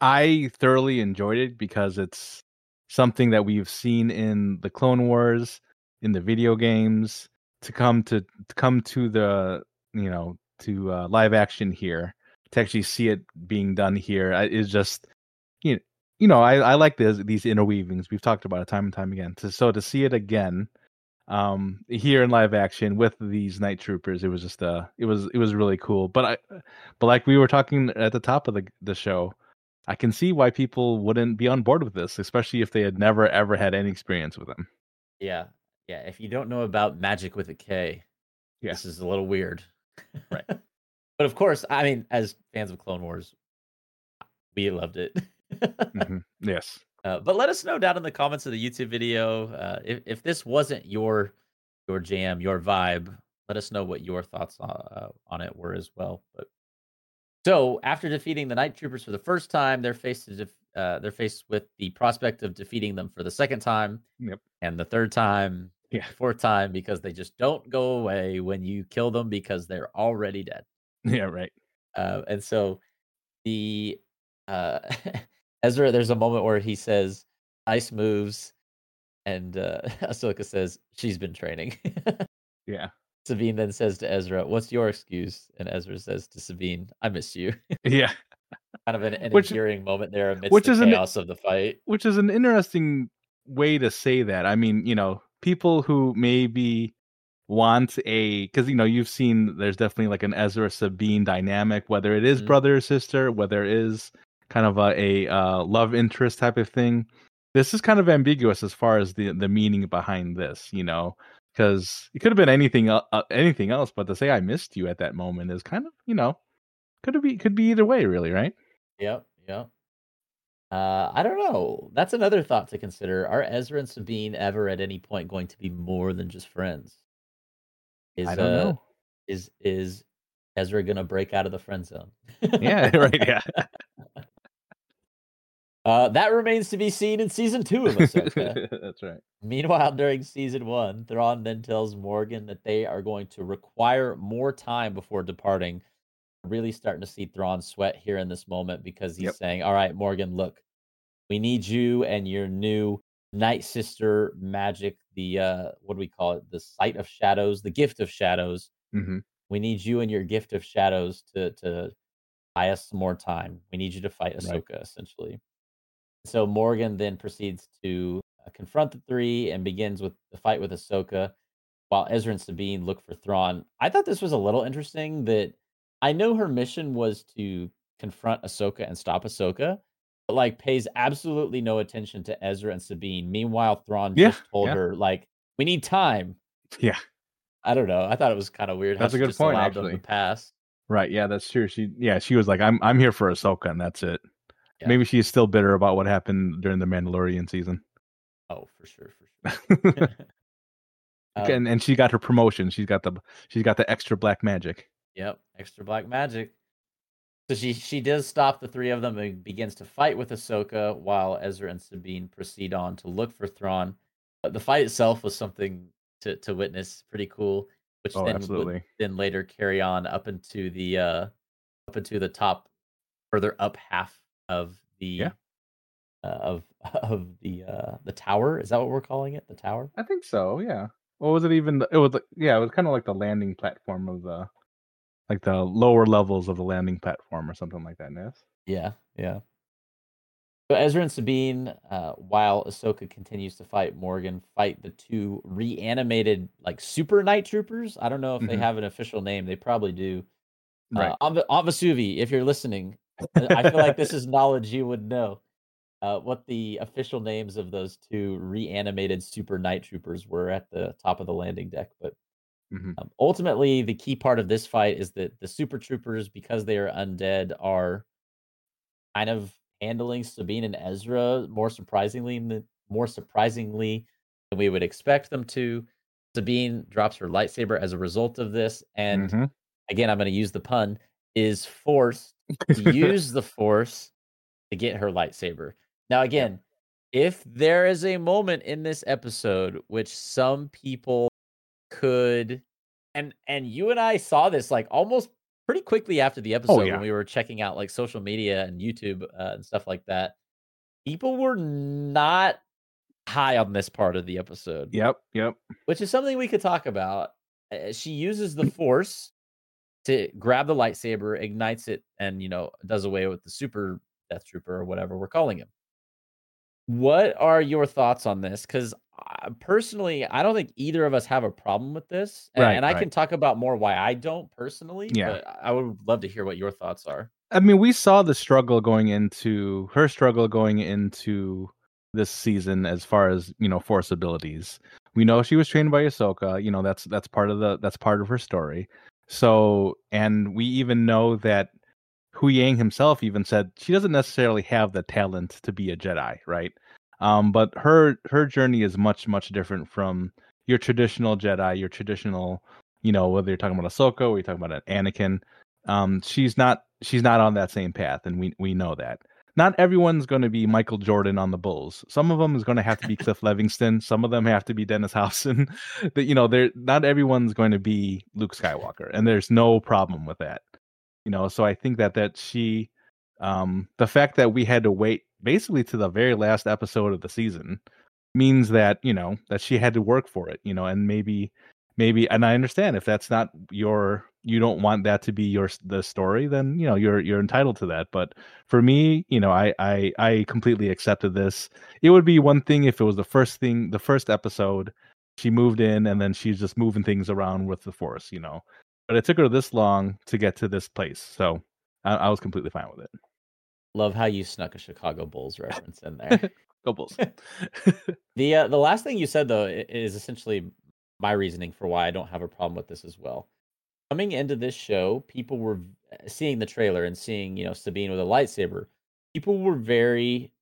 I thoroughly enjoyed it because it's something that we've seen in the Clone Wars, in the video games, to come to, to come to the you know to uh, live action here to actually see it being done here I- just you know, you know I, I like this these interweavings we've talked about it time and time again so to see it again um here in live action with these night troopers it was just uh it was it was really cool but i but like we were talking at the top of the the show i can see why people wouldn't be on board with this especially if they had never ever had any experience with them Yeah. Yeah. If you don't know about magic with a K, Yeah. this is a little weird. Right. but of course, I mean, as fans of Clone Wars, we loved it. Mhm. yes uh, but let us know down in the comments of the YouTube video uh, if, if this wasn't your your jam, your vibe. Let us know what your thoughts on, uh, on it were as well. But so after defeating the Night Troopers for the first time, they're faced to def- uh, they're faced with the prospect of defeating them for the second time. Yep. And the third time, Yeah. fourth time, because they just don't go away when you kill them because they're already dead. Yeah right Uh, and so the uh, Ezra, there's a moment where he says, "Ice moves," and uh, Ahsoka says, "She's been training." yeah Sabine then says to Ezra, "What's your excuse?" And Ezra says to Sabine, "I miss you." yeah kind of an, an Which- endearing moment there amidst which the is an- chaos of the fight. which is an interesting way to say that. I mean, you know, people who maybe want a because you know you've seen there's definitely like an Ezra Sabine dynamic, whether it is Mhm. brother or sister, whether it is kind of a, a uh, love interest type of thing. This is kind of ambiguous as far as the the meaning behind this, you know, because it could have been anything uh, anything else, but to say I missed you at that moment is kind of you know could be could be either way, really, right? Yep, yep. Uh, I don't know. That's another thought to consider. Are Ezra and Sabine ever at any point going to be more than just friends? Is I don't uh, know. is is Ezra gonna break out of the friend zone? Yeah, right. Yeah. Uh, that remains to be seen in season two of Ahsoka. That's right. Meanwhile, during season one, Thrawn then tells Morgan that they are going to require more time before departing. Really starting to see Thrawn sweat here in this moment because he's Yep. saying, All right, Morgan, look, we need you and your new Night Sister magic, the uh what do we call it? The sight of shadows, the gift of shadows. hmm We need you and your gift of shadows to to buy us some more time. We need you to fight Right. Ahsoka, essentially. So Morgan then proceeds to uh, confront the three and begins with the fight with Ahsoka, while Ezra and Sabine look for Thrawn. I thought this was a little interesting that I know her mission was to confront Ahsoka and stop Ahsoka, but like pays absolutely no attention to Ezra and Sabine. Meanwhile, Thrawn Yeah, just told yeah. her like, "We need time." Yeah. I don't know. I thought it was kind of weird. how That's a good just point, allowed them to actually. pass. Right. Yeah, that's true. She yeah, she was like, I'm I'm here for Ahsoka and that's it. Yeah. Maybe she's still bitter about what happened during the Mandalorian season. Oh, for sure, for sure. Um, and and she got her promotion. She's got the she's got the extra black magic. Yep, extra black magic. So she she does stop the three of them and begins to fight with Ahsoka while Ezra and Sabine proceed on to look for Thrawn. But the fight itself was something to, to witness, pretty cool. Which Oh, then absolutely. would then later carry on up into the uh up into the top further up half of the Yeah. uh, of of the uh the tower. Is that what we're calling it? The tower? I think so, yeah. what was it even? It was yeah, it was kind of like the landing platform of the like the lower levels of the landing platform or something like that. Ness. Yeah, yeah. So Ezra and Sabine, uh, while Ahsoka continues to fight Morgan, fight the two reanimated like super night troopers. I don't know if mm-hmm. they have an official name. They probably do. Right. Uh, Avasuvi, if you're listening, I feel like this is knowledge you would know. Uh, what the official names of those two reanimated super night troopers were at the top of the landing deck, but mm-hmm. um, ultimately the key part of this fight is that the super troopers, because they are undead, are kind of handling Sabine and Ezra more surprisingly more surprisingly than we would expect them to. Sabine drops her lightsaber as a result of this, and mm-hmm. again, I'm going to use the pun, is forced to use the force to get her lightsaber. Now, again, if there is a moment in this episode which some people could and and you and I saw this like almost pretty quickly after the oh, episode oh, yeah. when we were checking out like social media and YouTube uh, and stuff like that. People were not high on this part of the episode. Yep, yep. Which is something we could talk about. Uh, she uses the force to grab the lightsaber, ignites it, and you know does away with the super death trooper or whatever we're calling him. What are your thoughts on this? Because uh, personally, I don't think either of us have a problem with this, and, right, and I right. can talk about more why I don't personally. Yeah, but I would love to hear what your thoughts are. I mean, we saw the struggle going into her struggle going into this season as far as you know force abilities. We know she was trained by Ahsoka. You know that's that's part of the that's part of her story. So, and we even know that Hu Huyang himself even said she doesn't necessarily have the talent to be a Jedi, right? Um, but her her journey is much much different from your traditional Jedi, your traditional, you know, whether you're talking about Ahsoka or you're talking about an Anakin. Um, she's not she's not on that same path, and we we know that. Not everyone's going to be Michael Jordan on the Bulls. Some of them is going to have to be Cliff Levingston. Some of them have to be Dennis Hopson. that you know, they're not everyone's going to be Luke Skywalker, and there's no problem with that. You know, so I think that that she, um, the fact that we had to wait basically to the very last episode of the season means that you know that she had to work for it you know and maybe maybe and i understand if that's not your you don't want that to be your the story then you know you're you're entitled to that. But for me you know i i i completely accepted this. It would be one thing if it was the first thing the first episode she moved in and then she's just moving things around with the force you know. But it took her this long to get to this place so i, I was completely fine with it Love how you snuck a Chicago Bulls reference in there. Go Bulls. the uh, the last thing you said though is essentially my reasoning for why I don't have a problem with this as well. Coming into this show, people were seeing the trailer and seeing you know Sabine with a lightsaber. People were very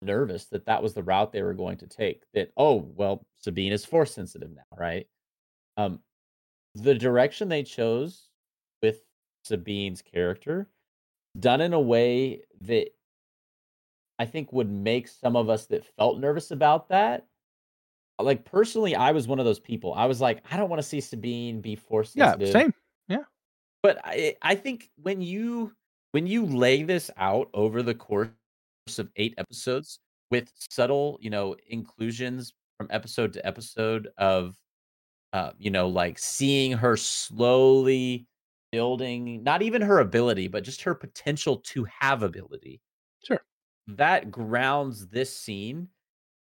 nervous that that was the route they were going to take. That oh well, Sabine is force sensitive now, right? Um, the direction they chose with Sabine's character done in a way that I think would make some of us that felt nervous about that. Like personally, I was one of those people. I was like, I don't want to see Sabine be forced. Yeah, same. Yeah. But I I think when you when you lay this out over the course of eight episodes with subtle, you know, inclusions from episode to episode of uh, you know, like seeing her slowly building not even her ability, but just her potential to have ability. Sure. That grounds this scene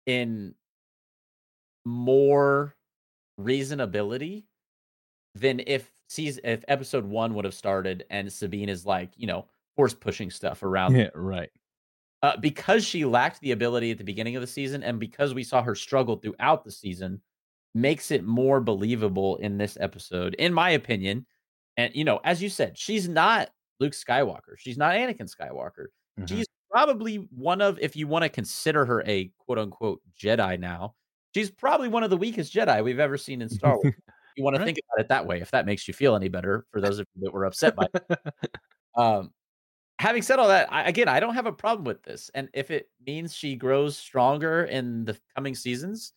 in more reasonability than if sees if episode one would have started and Sabine is like, you know, force pushing stuff around. Yeah, right. Uh, because she lacked the ability at the beginning of the season, and because we saw her struggle throughout the season, makes it more believable in this episode, in my opinion. And you know, as you said, she's not Luke Skywalker. She's not Anakin Skywalker. Mm-hmm. She's probably one of, if you want to consider her a quote unquote Jedi now, she's probably one of the weakest Jedi we've ever seen in Star Wars. you want to think about it that way, if that makes you feel any better, for those of you that were upset by it. Um, having said all that, I, again, I don't have a problem with this. And if it means she grows stronger in the coming seasons,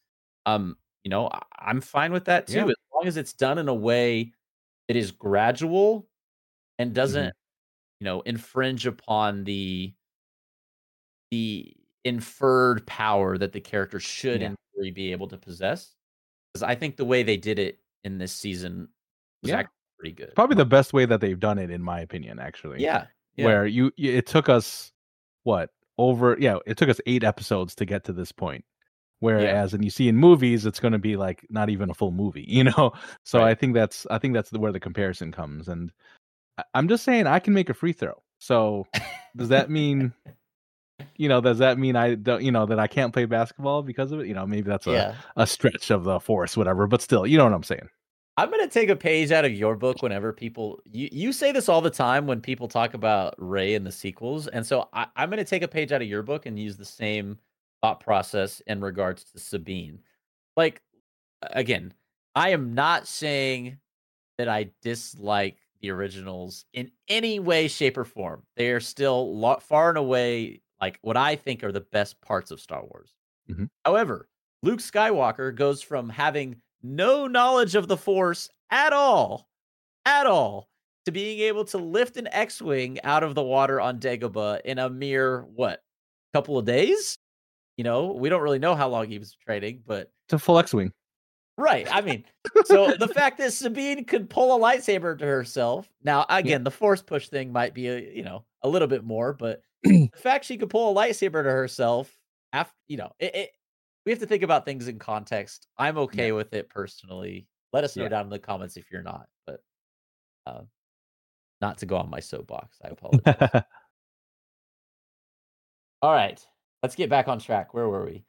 um, you know, I, am fine with that too, yeah. as long as it's done in a way it is gradual and doesn't mm-hmm. you know infringe upon the the inferred power that the character should yeah. in theory be able to possess because I think the way they did it in this season was Yeah. actually pretty good. Probably the best way that they've done it, in my opinion. Actually, yeah, yeah. where you it took us what over yeah it took us eight episodes to get to this point whereas and you see in movies it's going to be like not even a full movie you know? So Right. i think that's i think that's the, where the comparison comes and i'm just saying i can make a free throw. So does that mean you know does that mean i don't you know that i can't play basketball because of it? You know maybe that's a, yeah. a stretch of the force whatever but still you know what i'm saying. I'm gonna take a page out of your book whenever people you you say this all the time when people talk about Rey and the sequels, and so I, I'm gonna take a page out of your book and use the same thought process in regards to Sabine. Like again, I am not saying that I dislike the originals in any way, shape, or form. They are still lo- far and away like what I think are the best parts of Star Wars. Mhm. However, Luke Skywalker goes from having no knowledge of the Force at all, at all, to being able to lift an X-wing out of the water on Dagobah in a mere what couple of days. You know, we don't really know how long he was training, but it's a full x-wing Right. I mean, so the fact that Sabine could pull a lightsaber to herself. Now, again, the force push thing might be a, you know, a little bit more, but the fact she could pull a lightsaber to herself after, you know, it, it we have to think about things in context. I'm okay with it personally. Let us know Yeah. down in the comments if you're not, but uh, not to go on my soapbox. I apologize. All right, let's get back on track. Where were we?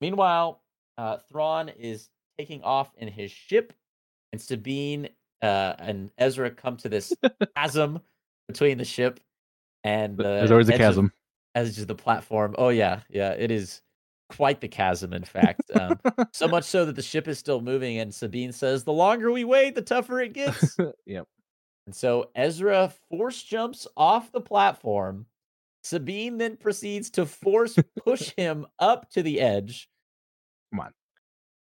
Meanwhile, uh, Thrawn is taking off in his ship, and Sabine uh, and Ezra come to this chasm between the ship and the there's always a chasm As of the platform. Oh yeah, yeah, it is quite the chasm. In fact, um, so much so that the ship is still moving, and Sabine says, "The longer we wait, the tougher it gets." yep And so Ezra force jumps off the platform. Sabine then proceeds to force push him up to the edge. Come on.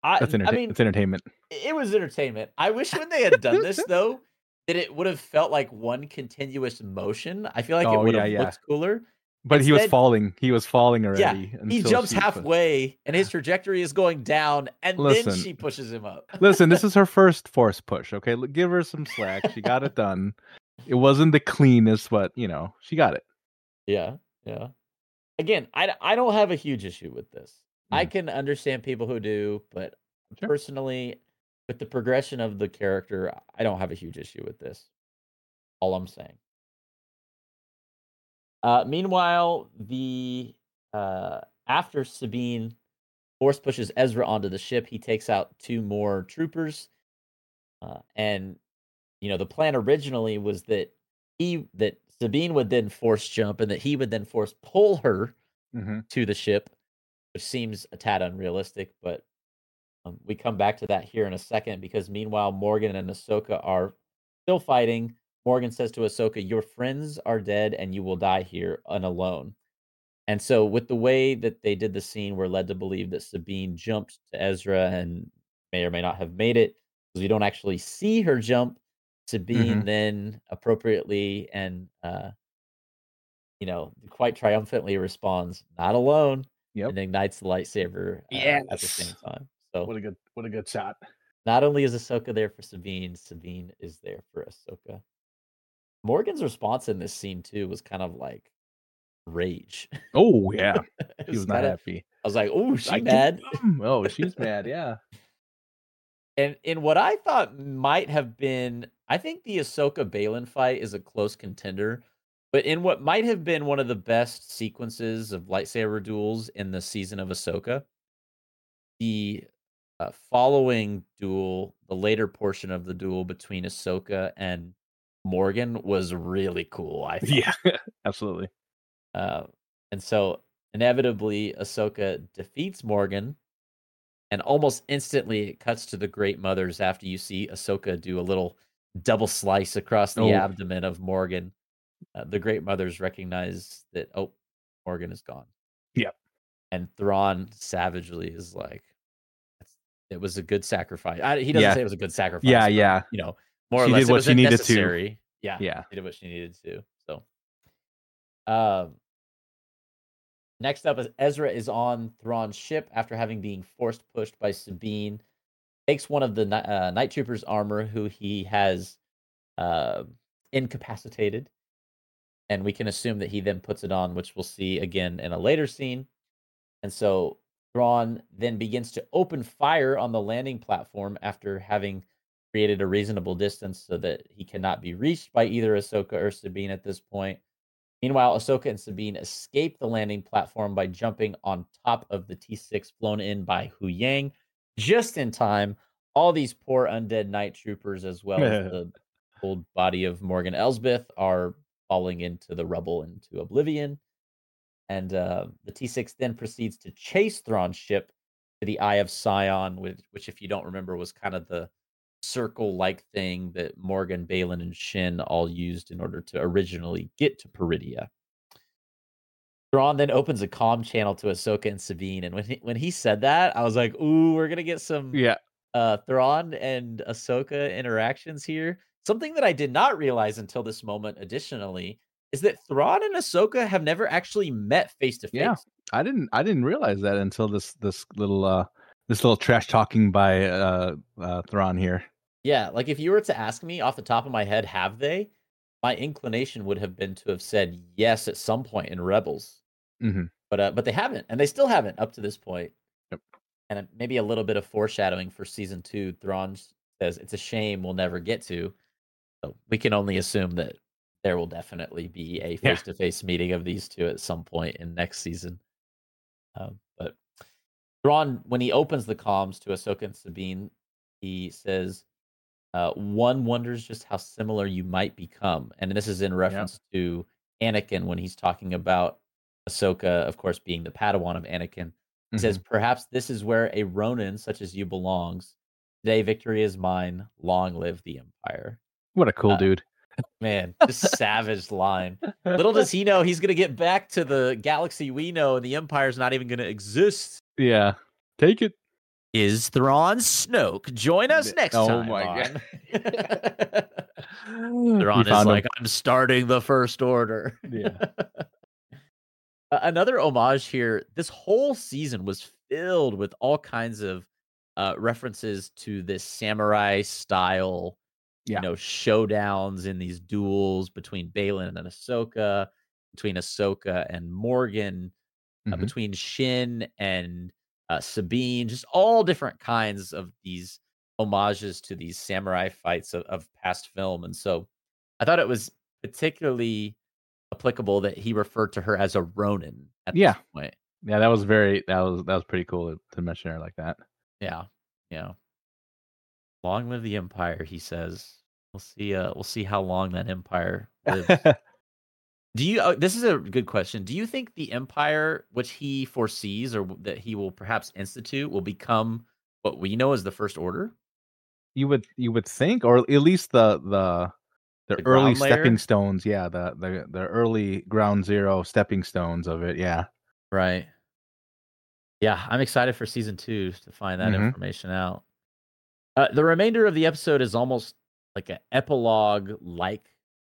I, that's I mean, it's entertainment it was entertainment. I wish when they had done this though, that it would have felt like one continuous motion. I feel like it Oh, would yeah, have yeah. looked cooler. but he was falling he was falling already Yeah, he jumps halfway and his trajectory is going down, and then she pushes him up. Listen, this is her first force push. Okay, give her some slack. She got it done. It wasn't the cleanest, but you know she got it. Yeah, yeah. Again, I, I don't have a huge issue with this. I Mm. can understand people who do, but Sure. personally, with the progression of the character, I don't have a huge issue with this. All I'm saying. Uh, meanwhile, the uh, after Sabine force pushes Ezra onto the ship, he takes out two more troopers, uh, and you know the plan originally was that he that Sabine would then force jump and that he would then force pull her Mm-hmm. to the ship, which seems a tad unrealistic, but um, we come back to that here in a second because meanwhile, Morgan and Ahsoka are still fighting. Morgan says to Ahsoka, Your friends are dead and you will die here and alone. And so, with the way that they did the scene, we're led to believe that Sabine jumped to Ezra and may or may not have made it because we don't actually see her jump. Sabine then appropriately and uh, you know, quite triumphantly responds, "Not alone," Yep. and ignites the lightsaber uh, at the same time. So What a good, what a good shot. not only is Ahsoka there for Sabine, Sabine is there for Ahsoka. Morgan's response in this scene too was kind of like rage. Oh yeah, he was not kinda- happy. I was like, "Oh, she I mad." Oh, she's mad. Yeah. And in what I thought might have been, I think the Ahsoka Baylan fight is a close contender. But in what might have been one of the best sequences of lightsaber duels in the season of Ahsoka, the uh, following duel, the later portion of the duel between Ahsoka and Morgan was really cool. I thought. Yeah. Absolutely. Uh, and so inevitably, Ahsoka defeats Morgan, and almost instantly it cuts to the Great Mothers after you see Ahsoka do a little double slice across the Oh. abdomen of Morgan. Uh, the Great Mothers recognize that oh, Morgan is gone. Yep. And Thrawn savagely is like, "It was a good sacrifice." I, he doesn't Yeah. say it was a good sacrifice. Yeah. but, Yeah. You know, more She or less, did what she needed to. Yeah Yeah. she did what she needed to. So, um, next up is Ezra is on Thrawn's ship after having been forced pushed by Sabine. Takes one of the uh, night troopers' armor, who he has uh, incapacitated, and we can assume that he then puts it on, which we'll see again in a later scene. And so Thrawn then begins to open fire on the landing platform after having created a reasonable distance so that he cannot be reached by either Ahsoka or Sabine at this point. Meanwhile, Ahsoka and Sabine escape the landing platform by jumping on top of the T6 flown in by Huyang just in time. All these poor undead night troopers, as well as the old body of Morgan Elsbeth, are falling into the rubble into oblivion. And uh, the T6 then proceeds to chase Thrawn's ship to the Eye of Sion, which, which, if you don't remember, was kind of the circle like thing that Morgan, Baylan, and Shin all used in order to originally get to Peridea. Thrawn then opens a comm channel to Ahsoka and Sabine, and when he, when he said that, I was like, "Ooh, we're gonna get some yeah uh, Thrawn and Ahsoka interactions here." Something that I did not realize until this moment, additionally, is that Thrawn and Ahsoka have never actually met face to face. Yeah, I didn't I didn't realize that until this this little uh this little trash talking by uh, uh Thrawn here. Yeah, like if you were to ask me off the top of my head, have they? My inclination would have been to have said yes at some point in Rebels, mm-hmm. but uh, but they haven't, and they still haven't up to this point. Yep. And maybe a little bit of foreshadowing for season two. Thrawn says it's a shame we'll never get to. So we can only assume that there will definitely be a face to face meeting of these two at some point in next season. Um, but Thrawn, when he opens the comms to Ahsoka and Sabine, he says, uh, "One wonders just how similar you might become," and this is in reference yep. to Anakin when he's talking about Ahsoka, of course, being the Padawan of Anakin. He mm-hmm. says, "Perhaps this is where a Ronin such as you belongs. Today, victory is mine. Long live the Empire." What a cool uh, dude! Man, just savage line. Little does he know he's gonna get back to the galaxy we know, and the Empire's not even gonna exist. Yeah, take it. Is Thrawn Snoke? Join us next oh time. Oh my god. Thrawn is like, him. I'm starting the First Order. Yeah. Another homage here. This whole season was filled with all kinds of uh, references to this samurai style yeah. you know showdowns in these duels between Baylan and Ahsoka, between Ahsoka and Morgan, uh, mm-hmm. uh, between Shin and uh, Sabine, just all different kinds of these homages to these samurai fights of, of past film. And so I thought it was particularly applicable that he referred to her as a Ronin at yeah. this point. Yeah, that was very that was that was pretty cool to mention her like that. Yeah. Yeah. Long live the Empire, he says. We'll see. Uh, we'll see how long that Empire lives. Do you? Uh, this is a good question. Do you think the Empire, which he foresees or that he will perhaps institute, will become what we know as the First Order? You would. You would think, or at least the the the, the early stepping stones. Yeah, the the the early ground zero stepping stones of it. Yeah. Right. Yeah, I'm excited for season two to find that mm-hmm. information out. Uh, the remainder of the episode is almost like an epilogue like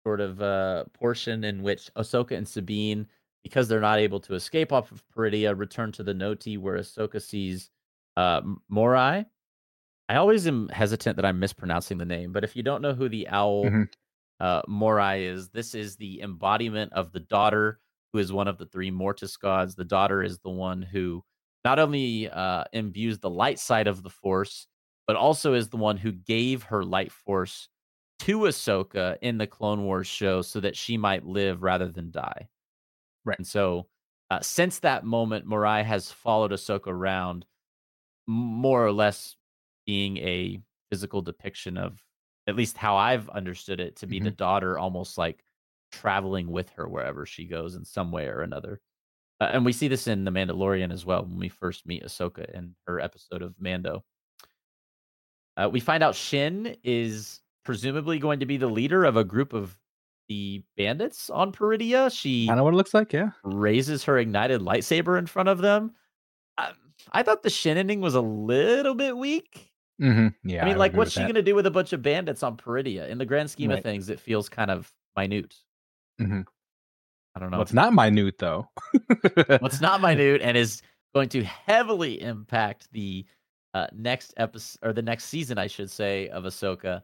sort of uh, portion in which Ahsoka and Sabine, because they're not able to escape off of Peridea, return to the Noti where Ahsoka sees uh, Morai. I always am hesitant that I'm mispronouncing the name, but if you don't know who the owl mm-hmm. Uh, Morai is, this is the embodiment of the daughter who is one of the three Mortis gods. The daughter is the one who not only uh, imbues the light side of the Force, but also is the one who gave her light force to Ahsoka in the Clone Wars show so that she might live rather than die. Right. And so, uh, since that moment, Morai has followed Ahsoka around, more or less being a physical depiction of at least how I've understood it to be mm-hmm. the daughter, almost like traveling with her wherever she goes in some way or another. Uh, and we see this in The Mandalorian as well when we first meet Ahsoka in her episode of Mando. Uh, we find out Shin is presumably going to be the leader of a group of the bandits on Peridea. She kind of what it looks like, yeah. Raises her ignited lightsaber in front of them. I, um, I thought the Shin ending was a little bit weak. Mm-hmm. Yeah, I mean, I like, what's she going to do with a bunch of bandits on Peridea? In the grand scheme right. of things, it feels kind of minute. Mm-hmm. I don't know. What's not minute though? what's not minute and is going to heavily impact the uh, next episode or the next season, I should say, of Ahsoka.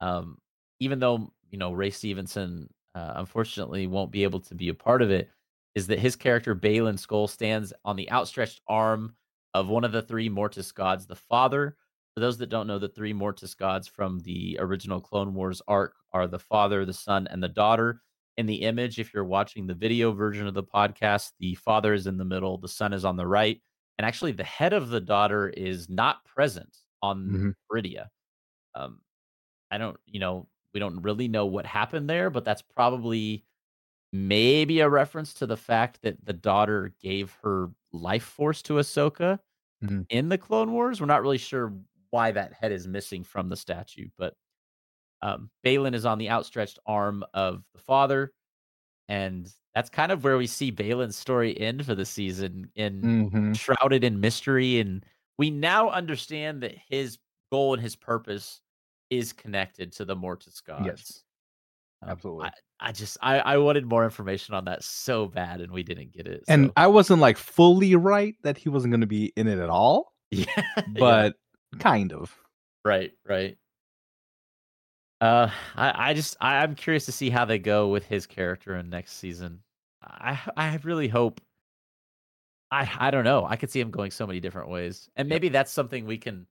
Um, even though you know Ray Stevenson uh, unfortunately won't be able to be a part of it, is that his character Baylan Skoll, stands on the outstretched arm of one of the three Mortis gods, the Father. For those that don't know, the three Mortis gods from the original Clone Wars arc are the Father, the Son, and the Daughter. In the image, if you're watching the video version of the podcast, the Father is in the middle, the Son is on the right, and actually the head of the daughter is not present on. Meridia. Um, I don't, you know, we don't really know what happened there, but that's probably maybe a reference to the fact that the daughter gave her life force to Ahsoka Mhm. in the Clone Wars. We're not really sure why that head is missing from the statue, but um, Baylan is on the outstretched arm of the father, and that's kind of where we see Baylan's story end for the season in Mhm. shrouded in mystery and we now understand that his goal and his purpose is connected to the Mortis gods. Yes. Um, Absolutely. I, I just I, I wanted more information on that so bad and we didn't get it. And I wasn't like fully right that he wasn't going to be in it at all, yeah, but kind of. right, right. Uh, I, I just I, I'm curious to see how they go with his character in next season. I I really hope. I I don't know. I could see him going so many different ways, and maybe that's something we can.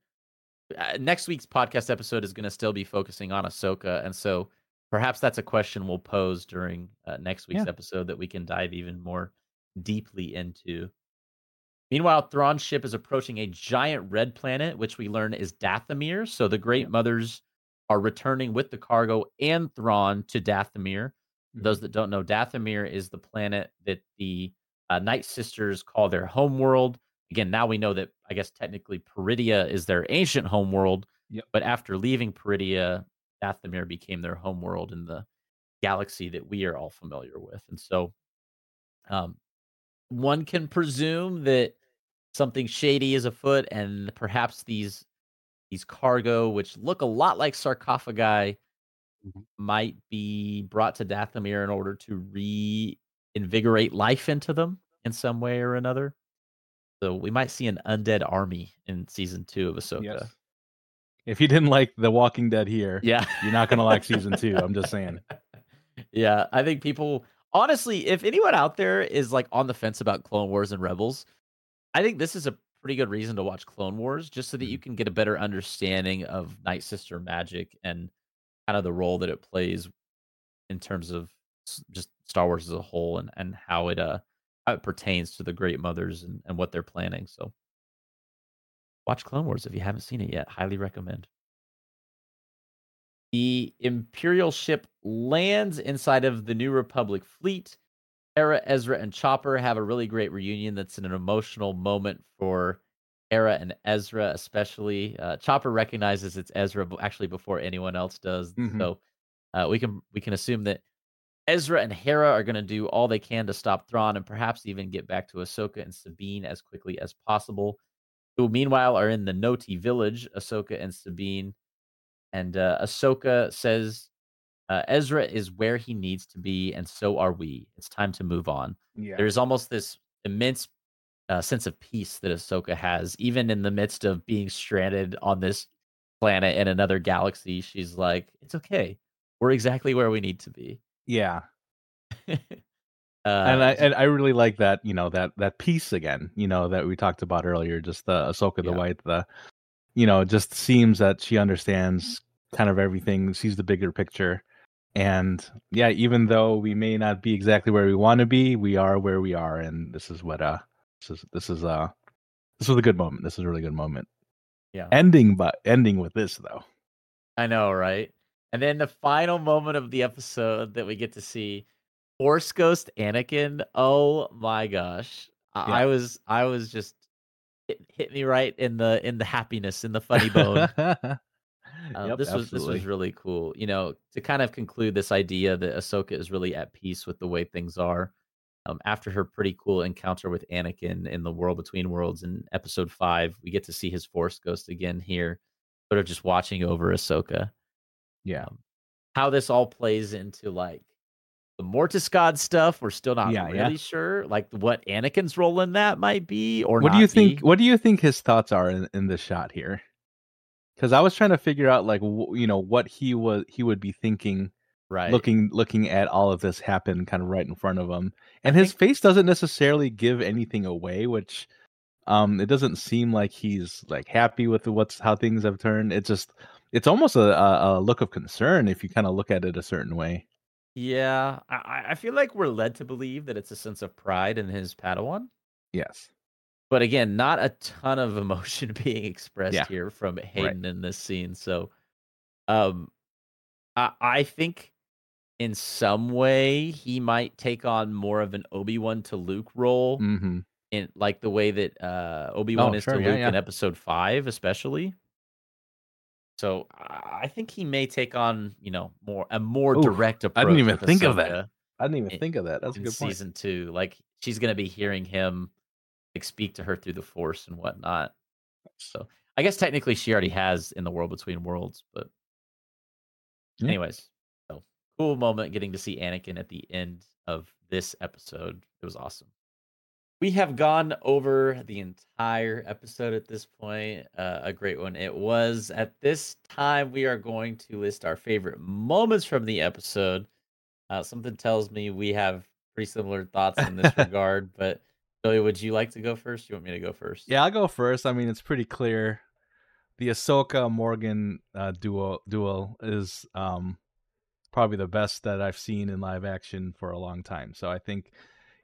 Uh, next week's podcast episode is going to still be focusing on Ahsoka, and so perhaps that's a question we'll pose during uh, next week's Yeah. episode that we can dive even more deeply into. Meanwhile, Thrawn's ship is approaching a giant red planet, which we learn is Dathomir. So the Great Mothers are returning with the cargo and Thrawn to Dathomir. For those that don't know, Dathomir is the planet that the uh, Night Sisters call their homeworld. Again, now we know that I guess technically Peridea is their ancient homeworld. Yep. But after leaving Peridea, Dathomir became their homeworld in the galaxy that we are all familiar with. And so um, one can presume that something shady is afoot and perhaps these these cargo which look a lot like sarcophagi Mhm. might be brought to Dathomir in order to reinvigorate life into them in some way or another. So we might see an undead army in season two of Ahsoka. Yes. If you didn't like The Walking Dead here, Yeah. you're not going to like season two. I'm just saying. Yeah, I think people honestly, if anyone out there is like on the fence about Clone Wars and Rebels, I think this is a pretty good reason to watch Clone Wars just so that you can get a better understanding of Night Sister magic and kind of the role that it plays in terms of just Star Wars as a whole and and how it uh how it pertains to the Great Mothers and, and what they're planning. So watch Clone Wars if you haven't seen it yet. Highly recommend. The Imperial ship lands inside of the New Republic fleet. Hera, Ezra, and Chopper have a really great reunion that's an emotional moment for Hera and Ezra, especially. Uh, Chopper recognizes it's Ezra actually before anyone else does. Mhm. So uh, we can we can assume that Ezra and Hera are going to do all they can to stop Thrawn and perhaps even get back to Ahsoka and Sabine as quickly as possible. Who meanwhile are in the Noti village, Ahsoka and Sabine. And uh, Ahsoka says uh, Ezra is where he needs to be, and so are we. It's time to move on. Yeah. There's almost this immense uh, sense of peace that Ahsoka has, even in the midst of being stranded on this planet in another galaxy. She's like, "It's okay. We're exactly where we need to be." yeah. uh, and I and I really like that, you know, that that piece again, you know, that we talked about earlier, just the Ahsoka the Yeah. White, the you know, it just seems that she understands kind of everything, sees the bigger picture. And yeah, even though we may not be exactly where we want to be, we are where we are, and this is what uh this is this is uh this was a good moment. This is a really good moment. yeah, Ending but ending with this though. I know, right? And then the final moment of the episode that we get to see Force Ghost Anakin. Oh my gosh. Yeah. I was I was just it hit me right in the in the happiness in the funny bone. Uh, Yep, this was this was really cool. You know, to kind of conclude this idea that Ahsoka is really at peace with the way things are. Um, after her pretty cool encounter with Anakin in the World Between Worlds in Episode Five, we get to see his Force Ghost again here, sort of just watching over Ahsoka yeah. how this all plays into like the Mortis God stuff, we're still not Yeah, really yeah. sure, like what Anakin's role in that might be, or what do you not think? be. What do you think his thoughts are in, in this shot here? Because I was trying to figure out, like, w- you know, what he was he would be thinking, Right. looking looking at all of this happen, kind of right in front of him, I and his think face doesn't necessarily give anything away, which um, it doesn't seem like he's like happy with what's how things have turned. It just it's almost a, a, a look of concern if you kind of look at it a certain way. Yeah, I, I- feel like we're led to believe that it's a sense of pride in his Padawan. Yes. But again, not a ton of emotion being expressed Yeah. here from Hayden in this scene. So, um, I I think in some way he might take on more of an Obi Wan to Luke role, Mm-hmm. in like the way that uh Obi Wan Oh, is sure, to yeah, Luke yeah. in Episode Five, especially. So I think he may take on you know more a more Oof, direct approach. I didn't even think of that. I didn't even in- think of that. That's a good point. season two. Like she's gonna be hearing him like speak to her through the force and whatnot. So I guess technically she already has in the world between worlds, but Yeah. anyways, so cool moment getting to see Anakin at the end of this episode. It was awesome. We have gone over the entire episode at this point. Uh, a great one. It was. At this time, we are going to list our favorite moments from the episode. Uh, something tells me we have pretty similar thoughts in this regard. But Billy, would you like to go first? You want me to go first? Yeah, I'll go first. I mean, it's pretty clear. The Ahsoka Morgan uh, duo duel is um, probably the best that I've seen in live action for a long time. So I think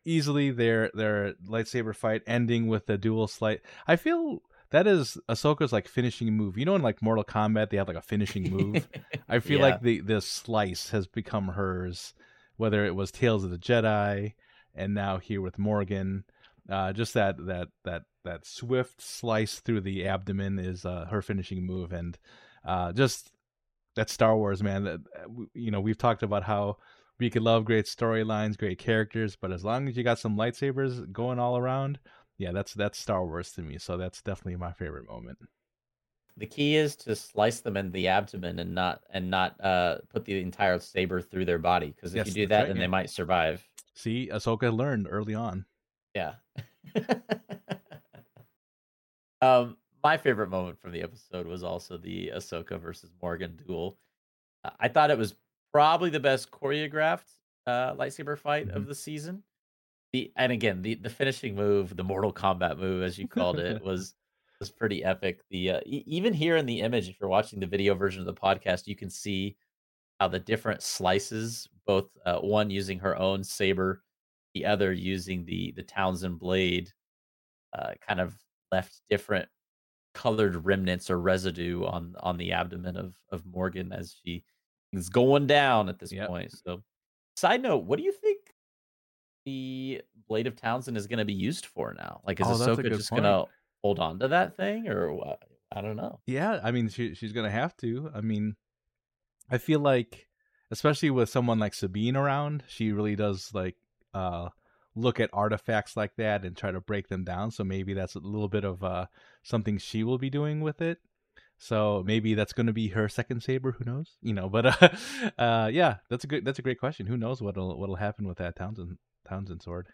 easily their their lightsaber fight ending with the dual slight. I feel that is Ahsoka's like finishing move. You know, in like Mortal Kombat, they have like a finishing move. I feel Yeah. like the the slice has become hers, whether it was Tales of the Jedi, and now here with Morgan. Uh, just that that that that swift slice through the abdomen is uh, her finishing move, and uh, just that Star Wars man. That you know we've talked about how we could love great storylines, great characters, but as long as you got some lightsabers going all around, yeah, that's that's Star Wars to me. So that's definitely my favorite moment. The key is to slice them in the abdomen and not and not uh put the entire saber through their body because if Yes, you do that, right, then yeah. they might survive. See, Ahsoka learned early on. Yeah. um, my favorite moment from the episode was also the Ahsoka versus Morgan duel. I thought it was probably the best choreographed uh, lightsaber fight of Mhm. the season. The and again the the finishing move, the Mortal Kombat move, as you called it, was was pretty epic. The uh, e- even here in the image, if you're watching the video version of the podcast, you can see how the different slices, both uh, one using her own saber, the other using the the Talzin blade, uh, kind of left different colored remnants or residue on on the abdomen of of Morgan as she is going down at this Yep. point. So, side note, what do you think the blade of Talzin is going to be used for now? Like, is Oh, Ahsoka just going to hold on to that thing, or what? I don't know. Yeah, I mean, she she's gonna have to. I mean, I feel like, especially with someone like Sabine around, she really does like uh look at artifacts like that and try to break them down. So maybe that's a little bit of uh something she will be doing with it. So maybe that's going to be her second saber. Who knows? You know, but uh, uh, yeah, that's a good that's a great question. Who knows what'll what'll happen with that Talzin Talzin sword?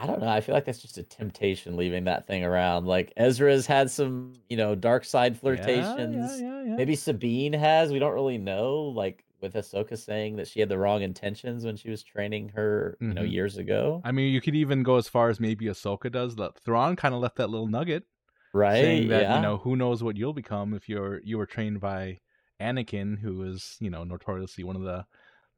I don't know. I feel like that's just a temptation leaving that thing around. Like Ezra's had some, you know, dark side flirtations. Yeah, yeah, yeah. Maybe Sabine has. We don't really know. Like with Ahsoka saying that she had the wrong intentions when she was training her, you know, Mhm. years ago. I mean, you could even go as far as maybe Ahsoka does. That Thrawn kind of left that little nugget. Right? saying that yeah. you know who knows what you'll become if you're you were trained by Anakin, who is you know notoriously one of the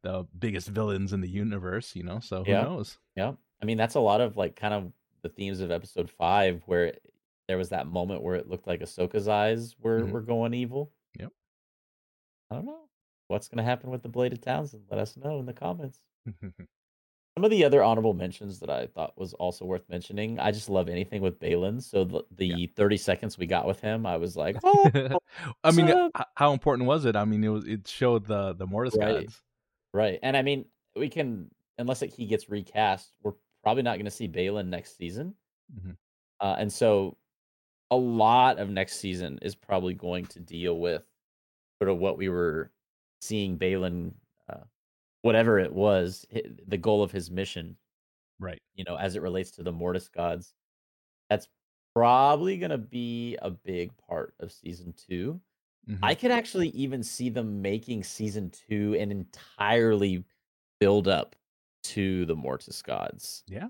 the biggest villains in the universe. You know, so who Yeah. knows? Yeah. I mean, that's a lot of like kind of the themes of episode five where it- there was that moment where it looked like Ahsoka's eyes were Mhm. were going evil. Yep. I don't know. What's gonna happen with the Blade of Talzin? Let us know in the comments. Some of the other honorable mentions that I thought was also worth mentioning. I just love anything with Baylan. So the, the 30 seconds we got with him, I was like, oh, I mean, h- how important was it? I mean, it was it showed the the Mortis Right. gods. right. And I mean, we can, unless like, he gets recast, we're probably not going to see Baylan next season. Mhm. Uh, and so a lot of next season is probably going to deal with sort of what we were seeing Baylan whatever it was, the goal of his mission, right? You know, as it relates to the Mortis gods, that's probably going to be a big part of season 2 mm-hmm. I could actually even see them making season two an entirely build up to the Mortis gods. Yeah.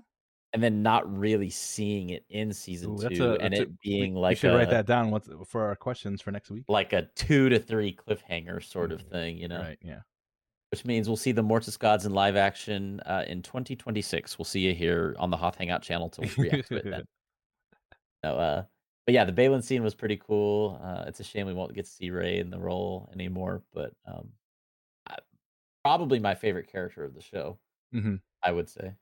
And then not really seeing it in season Ooh, two, a, and it a, being we, like we should a, write that down. What's for our questions for next week? Like a two to three cliffhanger sort of mm-hmm. thing, you know? Right. Yeah. Which means we'll see the Mortis gods in live action uh, in 2026. We'll see you here on the Hoth Hangout channel to react to it then. So, uh, but yeah, the Baylan scene was pretty cool. Uh, it's a shame we won't get to see Ray in the role anymore, but um, I, probably my favorite character of the show. Mm-hmm. I would say.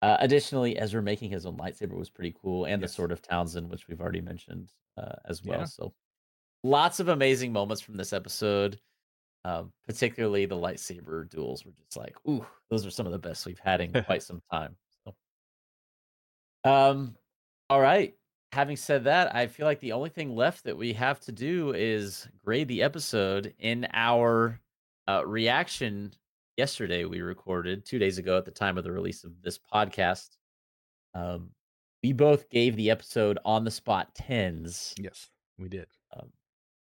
Uh, additionally, Ezra making his own lightsaber was pretty cool, and yes. the Sword of Talzin, which we've already mentioned uh, as well. Yeah. So, lots of amazing moments from this episode. Um, particularly the lightsaber duels were just like, ooh, those are some of the best we've had in quite some time. So, um, all right. Having said that, I feel like the only thing left that we have to do is grade the episode in our uh, reaction. Yesterday, we recorded two days ago at the time of the release of this podcast. Um, we both gave the episode on the spot tens. Yes, we did.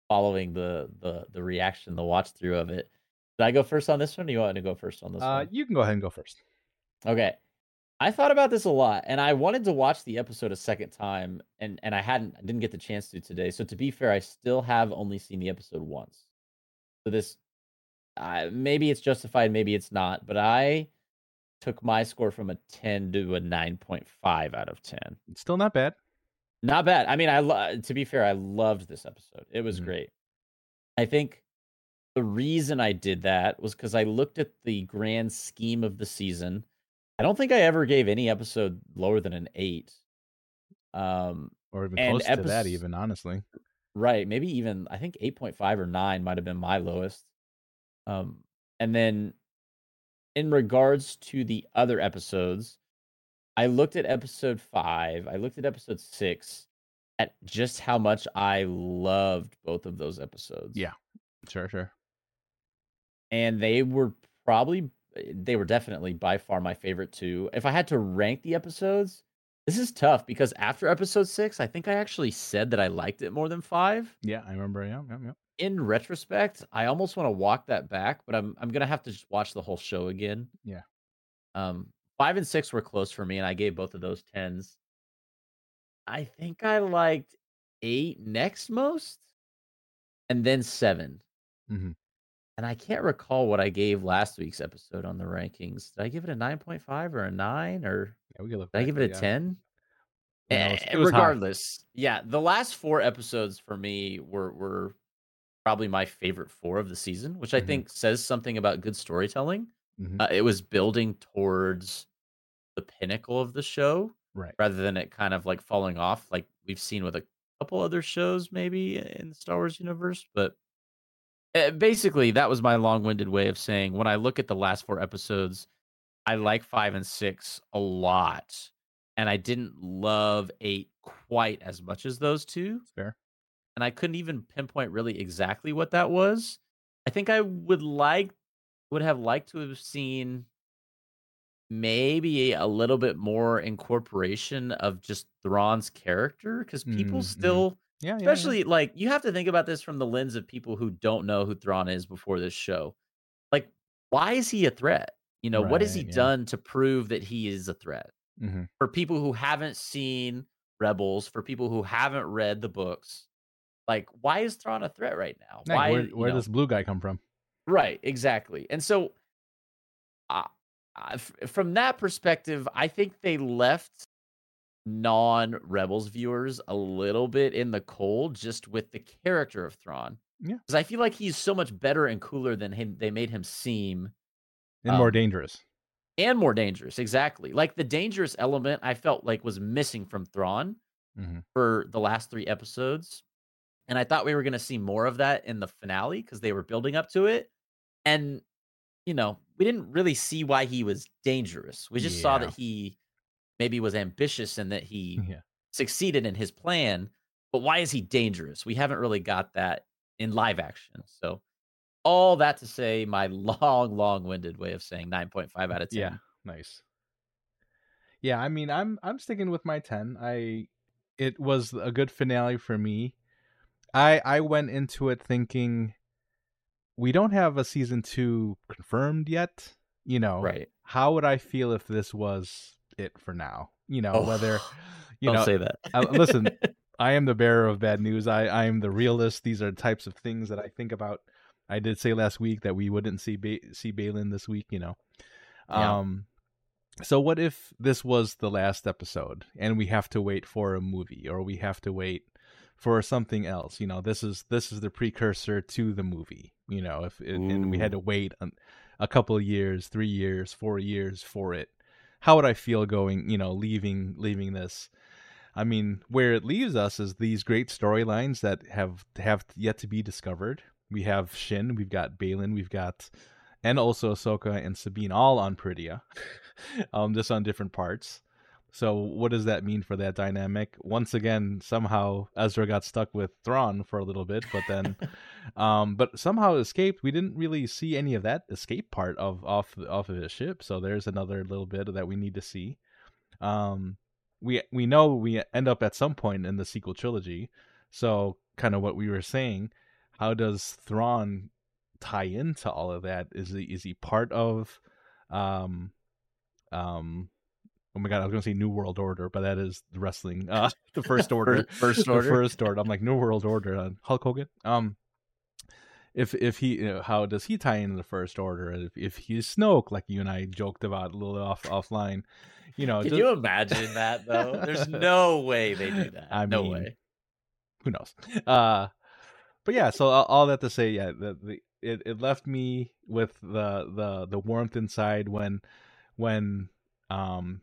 Following the the the reaction, the watch through of it. Did I go first on this one? Or you want to go first on this uh, one? You can go ahead and go first. Okay. I thought about this a lot, and I wanted to watch the episode a second time, and and I hadn't, I didn't get the chance to today. So to be fair, I still have only seen the episode once. So this, uh, maybe it's justified, maybe it's not, but I took my score from a ten to a nine point five out of ten. It's still not bad. Not bad. I mean, I lo- to be fair, I loved this episode. It was mm-hmm. great. I think the reason I did that was because I looked at the grand scheme of the season I don't think I ever gave any episode lower than an eight. Um, or even close epi- to that, even honestly. Right, maybe even I think eight point five or nine might have been my lowest. Um, and then in regards to the other episodes, I looked at episode five. I looked at episode six at just how much I loved both of those episodes. Yeah, sure, sure. And they were probably they were definitely by far my favorite two. If I had to rank the episodes, this is tough because after episode six, I think I actually said that I liked it more than five. Yeah, I remember. Yeah, yeah, yeah. In retrospect, I almost want to walk that back, but I'm I'm gonna have to just watch the whole show again. Yeah. Um, five and six were close for me, and I gave both of those tens. I think I liked eight next most, and then 7 mm-hmm and I can't recall what I gave last week's episode on the rankings. Did I give it a 9.5 or a 9 or yeah, we can look did I give it a 10? Yeah, was, regardless, high. yeah, the last four episodes for me were were probably my favorite four of the season, which I mm-hmm. think says something about good storytelling. Mm-hmm. Uh, it was building towards the pinnacle of the show, right? Rather than it kind of like falling off, like we've seen with a couple other shows, maybe in the Star Wars universe. But uh, basically, that was my long-winded way of saying when I look at the last four episodes, I like five and six a lot, and I didn't love eight quite as much as those two. Fair. And I couldn't even pinpoint really exactly what that was. I think I would like would have liked to have seen maybe a little bit more incorporation of just Thrawn's character because people mm-hmm. still yeah, Especially yeah. like you have to think about this from the lens of people who don't know who Thrawn is before this show. Like, why is he a threat? You know, right, what has he yeah. done to prove that he is a threat? Mm-hmm. For people who haven't seen Rebels, for people who haven't read the books, like, why is Thrawn a threat right now? why? Where, where does blue guy come from? Right, exactly. And so, uh, from that perspective, I think they left non Rebels viewers a little bit in the cold just with the character of Thrawn. Yeah. Because I feel like he's so much better and cooler than him they made him seem. And um, more dangerous. And more dangerous, exactly. Like the dangerous element I felt like was missing from Thrawn mm-hmm. for the last three episodes. And I thought we were gonna see more of that in the finale because they were building up to it. And you know, we didn't really see why he was dangerous. We just yeah. saw that he maybe was ambitious and that he yeah. succeeded in his plan. But why is he dangerous? We haven't really got that in live action. So all that to say, my long, long-winded way of saying 9.5 out of 10. Yeah, nice. Yeah, I mean, I'm I'm sticking with my 10. I it was a good finale for me. I I went into it thinking we don't have a season 2 confirmed yet, you know. Right. How would I feel if this was it for now? You know, whether you Don't know say that. uh, listen, I am the bearer of bad news. I, I am the realist. These are types of things that I think about. I did say last week that we wouldn't see ba- see Baylan this week, you know. Yeah. Um so what if this was the last episode and we have to wait for a movie or we have to wait for something else, you know, this is this is the precursor to the movie, you know, if and we had to wait a, a couple of years, 3 years, 4 years for it. How would I feel going, you know, leaving leaving this I mean, where it leaves us is these great storylines that have have yet to be discovered. We have Shin, we've got Baylan, we've got, and also Ahsoka and Sabine all on Peridea, um, just on different parts. So, what does that mean for that dynamic? Once again, somehow Ezra got stuck with Thrawn for a little bit, but then, um, but somehow escaped. We didn't really see any of that escape part of off off of his ship. So there's another little bit that we need to see. Um, we we know we end up at some point in the sequel trilogy. So kind of what we were saying, how does Thrawn tie into all of that? Is he is he part of um um oh my god, I was gonna say New World Order, but that is the wrestling uh the first order. First order. first order. I'm like New World Order on Hulk Hogan. Um if if he you know, how does he tie into the first order? If if he's Snoke, like you and I joked about a little off offline, you know, Can just- you imagine that though? There's no way they do that. I no mean, way. who knows uh but yeah so all, all that to say yeah the, the it, it left me with the the the warmth inside when when um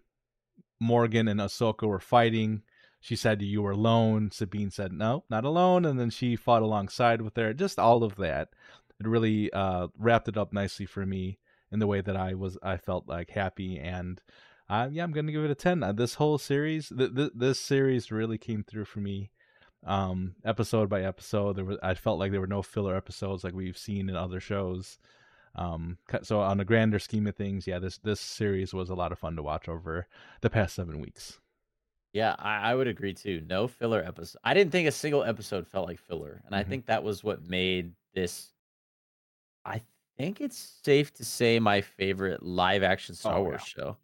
morgan and ahsoka were fighting. She said you were alone. Sabine said no not alone. And then she fought alongside with her. Just all of that. It really uh wrapped it up nicely for me in the way that i was i felt like happy. And uh, yeah i'm gonna give it a 10 uh, this whole series th- th- this series really came through for me um episode by episode. There was i felt like there were no filler episodes like we've seen in other shows um so on a grander scheme of things yeah this this series was a lot of fun to watch over the past seven weeks Yeah, I, I would agree too. No filler episode. I didn't think a single episode felt like filler, and I Mhm. think that was what made this. I think it's safe to say my favorite live action Star Oh, Wars yeah. show.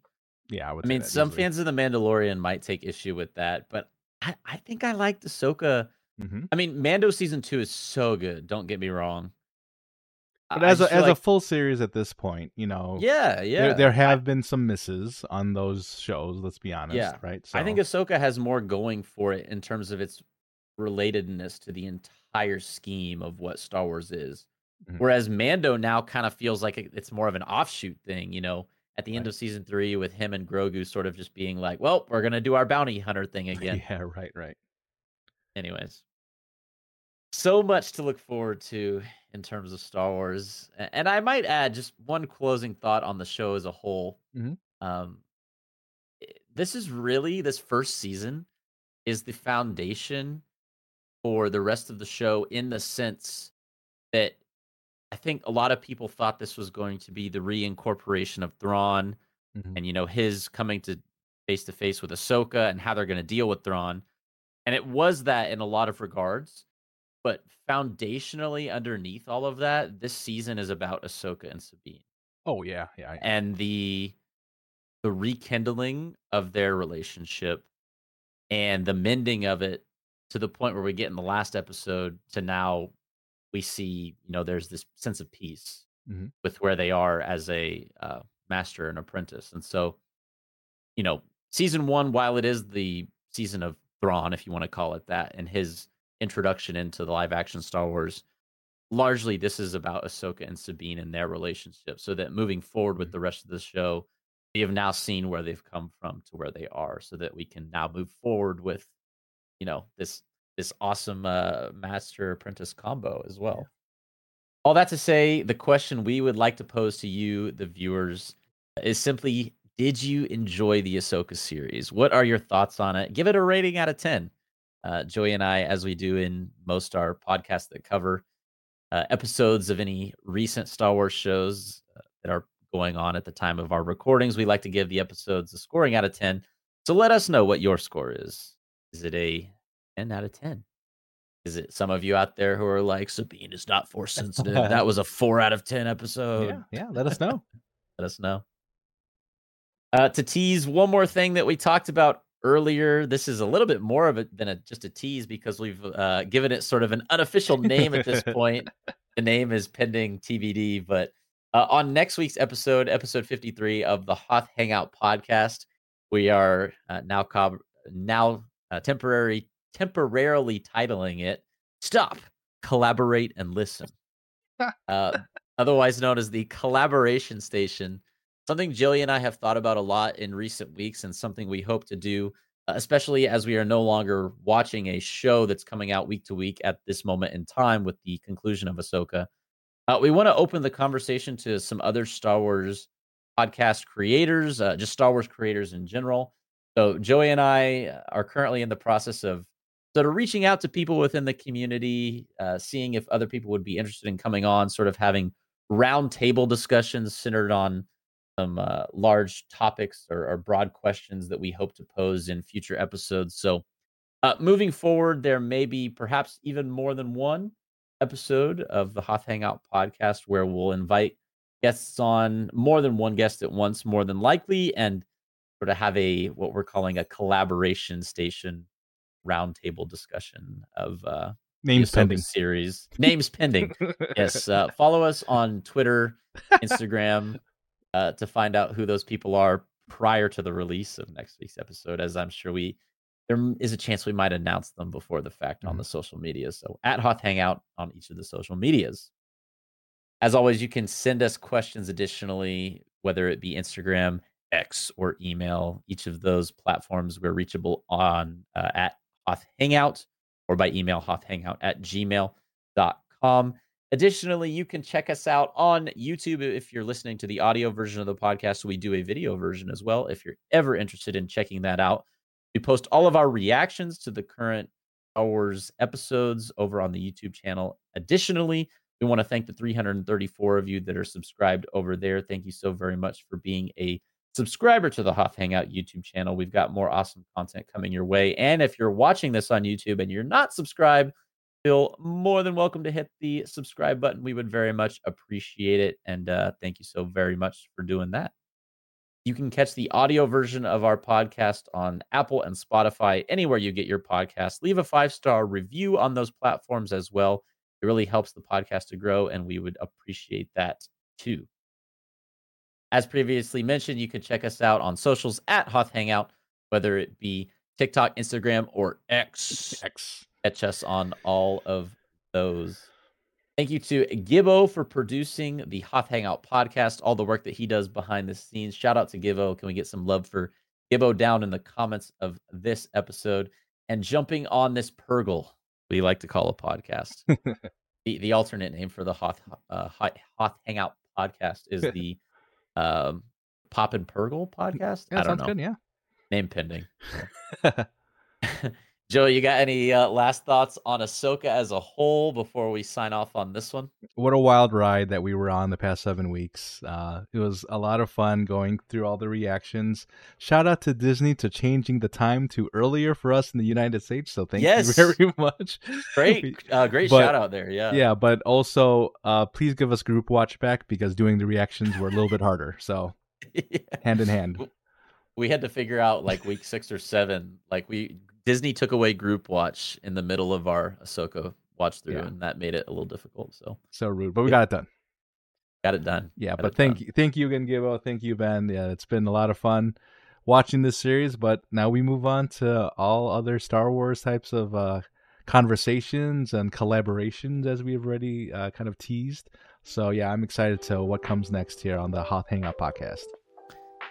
yeah i would I mean, some easily. fans of The Mandalorian might take issue with that, but I, I think I liked Ahsoka. Mhm. I mean, Mando season two is so good. Don't get me wrong. I- but as a as a full series at this point you know yeah, yeah, there, there have been some misses on those shows let's be honest Yeah. right I think Ahsoka has more going for it in terms of its relatedness to the entire scheme of what Star Wars is. Mhm. Whereas Mando now kind of feels like it's more of an offshoot thing, you know, at the end Right. of season three with him and Grogu sort of just being like, well, we're going to do our bounty hunter thing again. yeah right right Anyways, so much to look forward to in terms of Star Wars. And I might add just one closing thought on the show as a whole. Mhm. Um, this is really, this first season is the foundation for the rest of the show in the sense that I think a lot of people thought this was going to be the reincorporation of Thrawn Mhm. and you know his coming to face to face with Ahsoka and how they're going to deal with Thrawn, and it was that in a lot of regards. But foundationally, underneath all of that, this season is about Ahsoka and Sabine. Oh yeah yeah I- and the the rekindling of their relationship and the mending of it to the point where we get in the last episode to now we see you know there's this sense of peace Mhm. with where they are as a uh, master and apprentice. And so you know season one while it is the season of Thrawn if you want to call it that and his introduction into the live action Star Wars largely this is about Ahsoka and Sabine and their relationship so that moving forward with the rest of the show we have now seen where they've come from to where they are so that we can now move forward with you know this this awesome uh master apprentice combo as well. All that to say the question we would like to pose to you the viewers is simply did you enjoy the Ahsoka series? What are your thoughts on it? Give it a rating out of 10 uh, Joey and I, as we do in most our podcasts that cover uh, episodes of any recent Star Wars shows uh, that are going on at the time of our recordings. We like to give the episodes a scoring out of 10. So let us know what your score is. Is it a 10 out of 10? Is it some of you out there who are like, Sabine is not force sensitive? that was a four out of 10 episode. Yeah, yeah. Let us know. let us know. Uh, to tease one more thing that we talked about earlier, this is a little bit more of it than a, just a tease because we've uh, given it sort of an unofficial name at this point. the name is pending TBD, but uh, on next week's episode, episode 53 of the Hoth Hangout podcast, we are uh, now co- now uh, temporary temporarily titling it "Stop, Collaborate, and Listen," uh, otherwise known as the Collaboration Station. Something Joey and I have thought about a lot in recent weeks, and something we hope to do, uh, especially as we are no longer watching a show that's coming out week to week at this moment in time with the conclusion of Ahsoka. Uh, we want to open the conversation to some other Star Wars podcast creators, uh, just Star Wars creators in general. So Joey and I uh, are currently in the process of sort of reaching out to people within the community, uh, seeing if other people would be interested in coming on, sort of having roundtable discussions centered on some uh, large topics or, or, broad questions that we hope to pose in future episodes. So, uh, moving forward, there may be perhaps even more than one episode of the Hoth Hangout podcast where we'll invite guests on more than one guest at once, more than likely, and sort of have a what we're calling a collaboration station roundtable discussion of uh names pending series. Names pending. yes. Uh, follow us on Twitter, Instagram, uh, to find out who those people are prior to the release of next week's episode, as I'm sure we there is a chance we might announce them before the fact mm-hmm. on the social media. So at Hoth Hangout on each of the social medias. As always, you can send us questions additionally, whether it be Instagram, X, or email. Each of those platforms we're reachable on uh, at Hoth Hangout or by email hothhangout at gmail.com. Additionally, you can check us out on YouTube if you're listening to the audio version of the podcast. We do a video version as well if you're ever interested in checking that out. We post all of our reactions to the current Wars episodes over on the YouTube channel. Additionally, we want to thank the 334 of you that are subscribed over there. Thank you so very much for being a subscriber to the Hoth Hangout YouTube channel. We've got more awesome content coming your way. And if you're watching this on YouTube and you're not subscribed, feel more than welcome to hit the subscribe button. We would very much appreciate it. And uh, thank you so very much for doing that. You can catch the audio version of our podcast on Apple and Spotify, anywhere you get your podcast. Leave a five star review on those platforms as well. It really helps the podcast to grow, and we would appreciate that too. As previously mentioned, you can check us out on socials at Hoth Hangout, whether it be TikTok, Instagram, or X. X. Catch us on all of those. Thank you to Gibbo for producing the Hoth Hangout podcast, all the work that he does behind the scenes. Shout out to Gibbo. Can we get some love for Gibbo down in the comments of this episode? And jumping on this Purgle, we like to call a podcast. the, the alternate name for the Hoth, uh, Hoth Hangout podcast is the um, Pop and Purgle podcast. Yeah, I don't know. Good, yeah. Name pending. Joe, you got any uh, last thoughts on Ahsoka as a whole before we sign off on this one? What a wild ride that we were on the past seven weeks. Uh, it was a lot of fun going through all the reactions. Shout out to Disney to changing the time to earlier for us in the United States. So thank yes. you very much. Great, uh, great but, shout out there. Yeah, yeah, but also uh, please give us group watch back because doing the reactions were a little bit harder. So yeah. hand in hand we had to figure out like week six or seven. Like we Disney took away group watch in the middle of our Ahsoka watch through, yeah. and that made it a little difficult. So so rude, but we yeah. got it done. Got it done. Yeah, got but thank done. you, thank you again, Gibbo. Thank you, Ben. Yeah, it's been a lot of fun watching this series. But now we move on to all other Star Wars types of uh, conversations and collaborations, as we've already uh, kind of teased. So yeah, I'm excited to what comes next here on the Hoth Hangout podcast.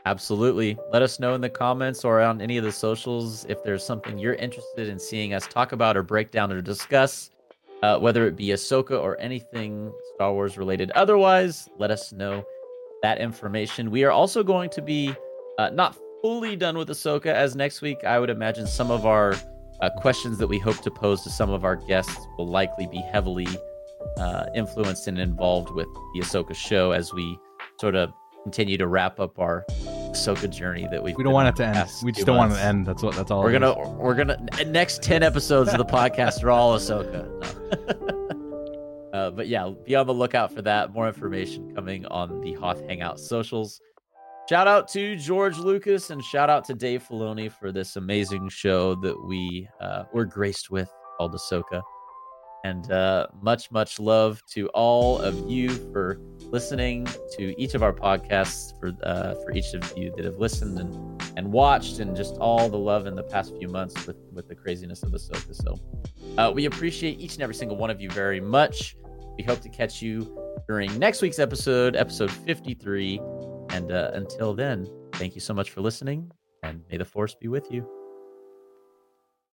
Absolutely. Let us know in the comments or on any of the socials if there's something you're interested in seeing us talk about or break down or discuss, uh, whether it be Ahsoka or anything Star Wars related. Otherwise, let us know that information. We are also going to be uh, not fully done with Ahsoka, as next week I would imagine some of our uh, questions that we hope to pose to some of our guests will likely be heavily uh, influenced and involved with the Ahsoka show as we sort of continue to wrap up our Ahsoka journey that we've. We don't want it to end. We just don't months. want it to end. That's what. That's all. We're gonna. Is. We're gonna. Next ten episodes of the podcast are all Ahsoka. Uh, but yeah, be on the lookout for that. More information coming on the Hoth Hangout socials. Shout out to George Lucas and shout out to Dave Filoni for this amazing show that we uh, were graced with called Ahsoka. And uh, much, much love to all of you for listening to each of our podcasts, for uh, for each of you that have listened and, and watched, and just all the love in the past few months with, with the craziness of Ahsoka. So uh, we appreciate each and every single one of you very much. We hope to catch you during next week's episode, episode 53. And uh, until then, thank you so much for listening, and may the force be with you.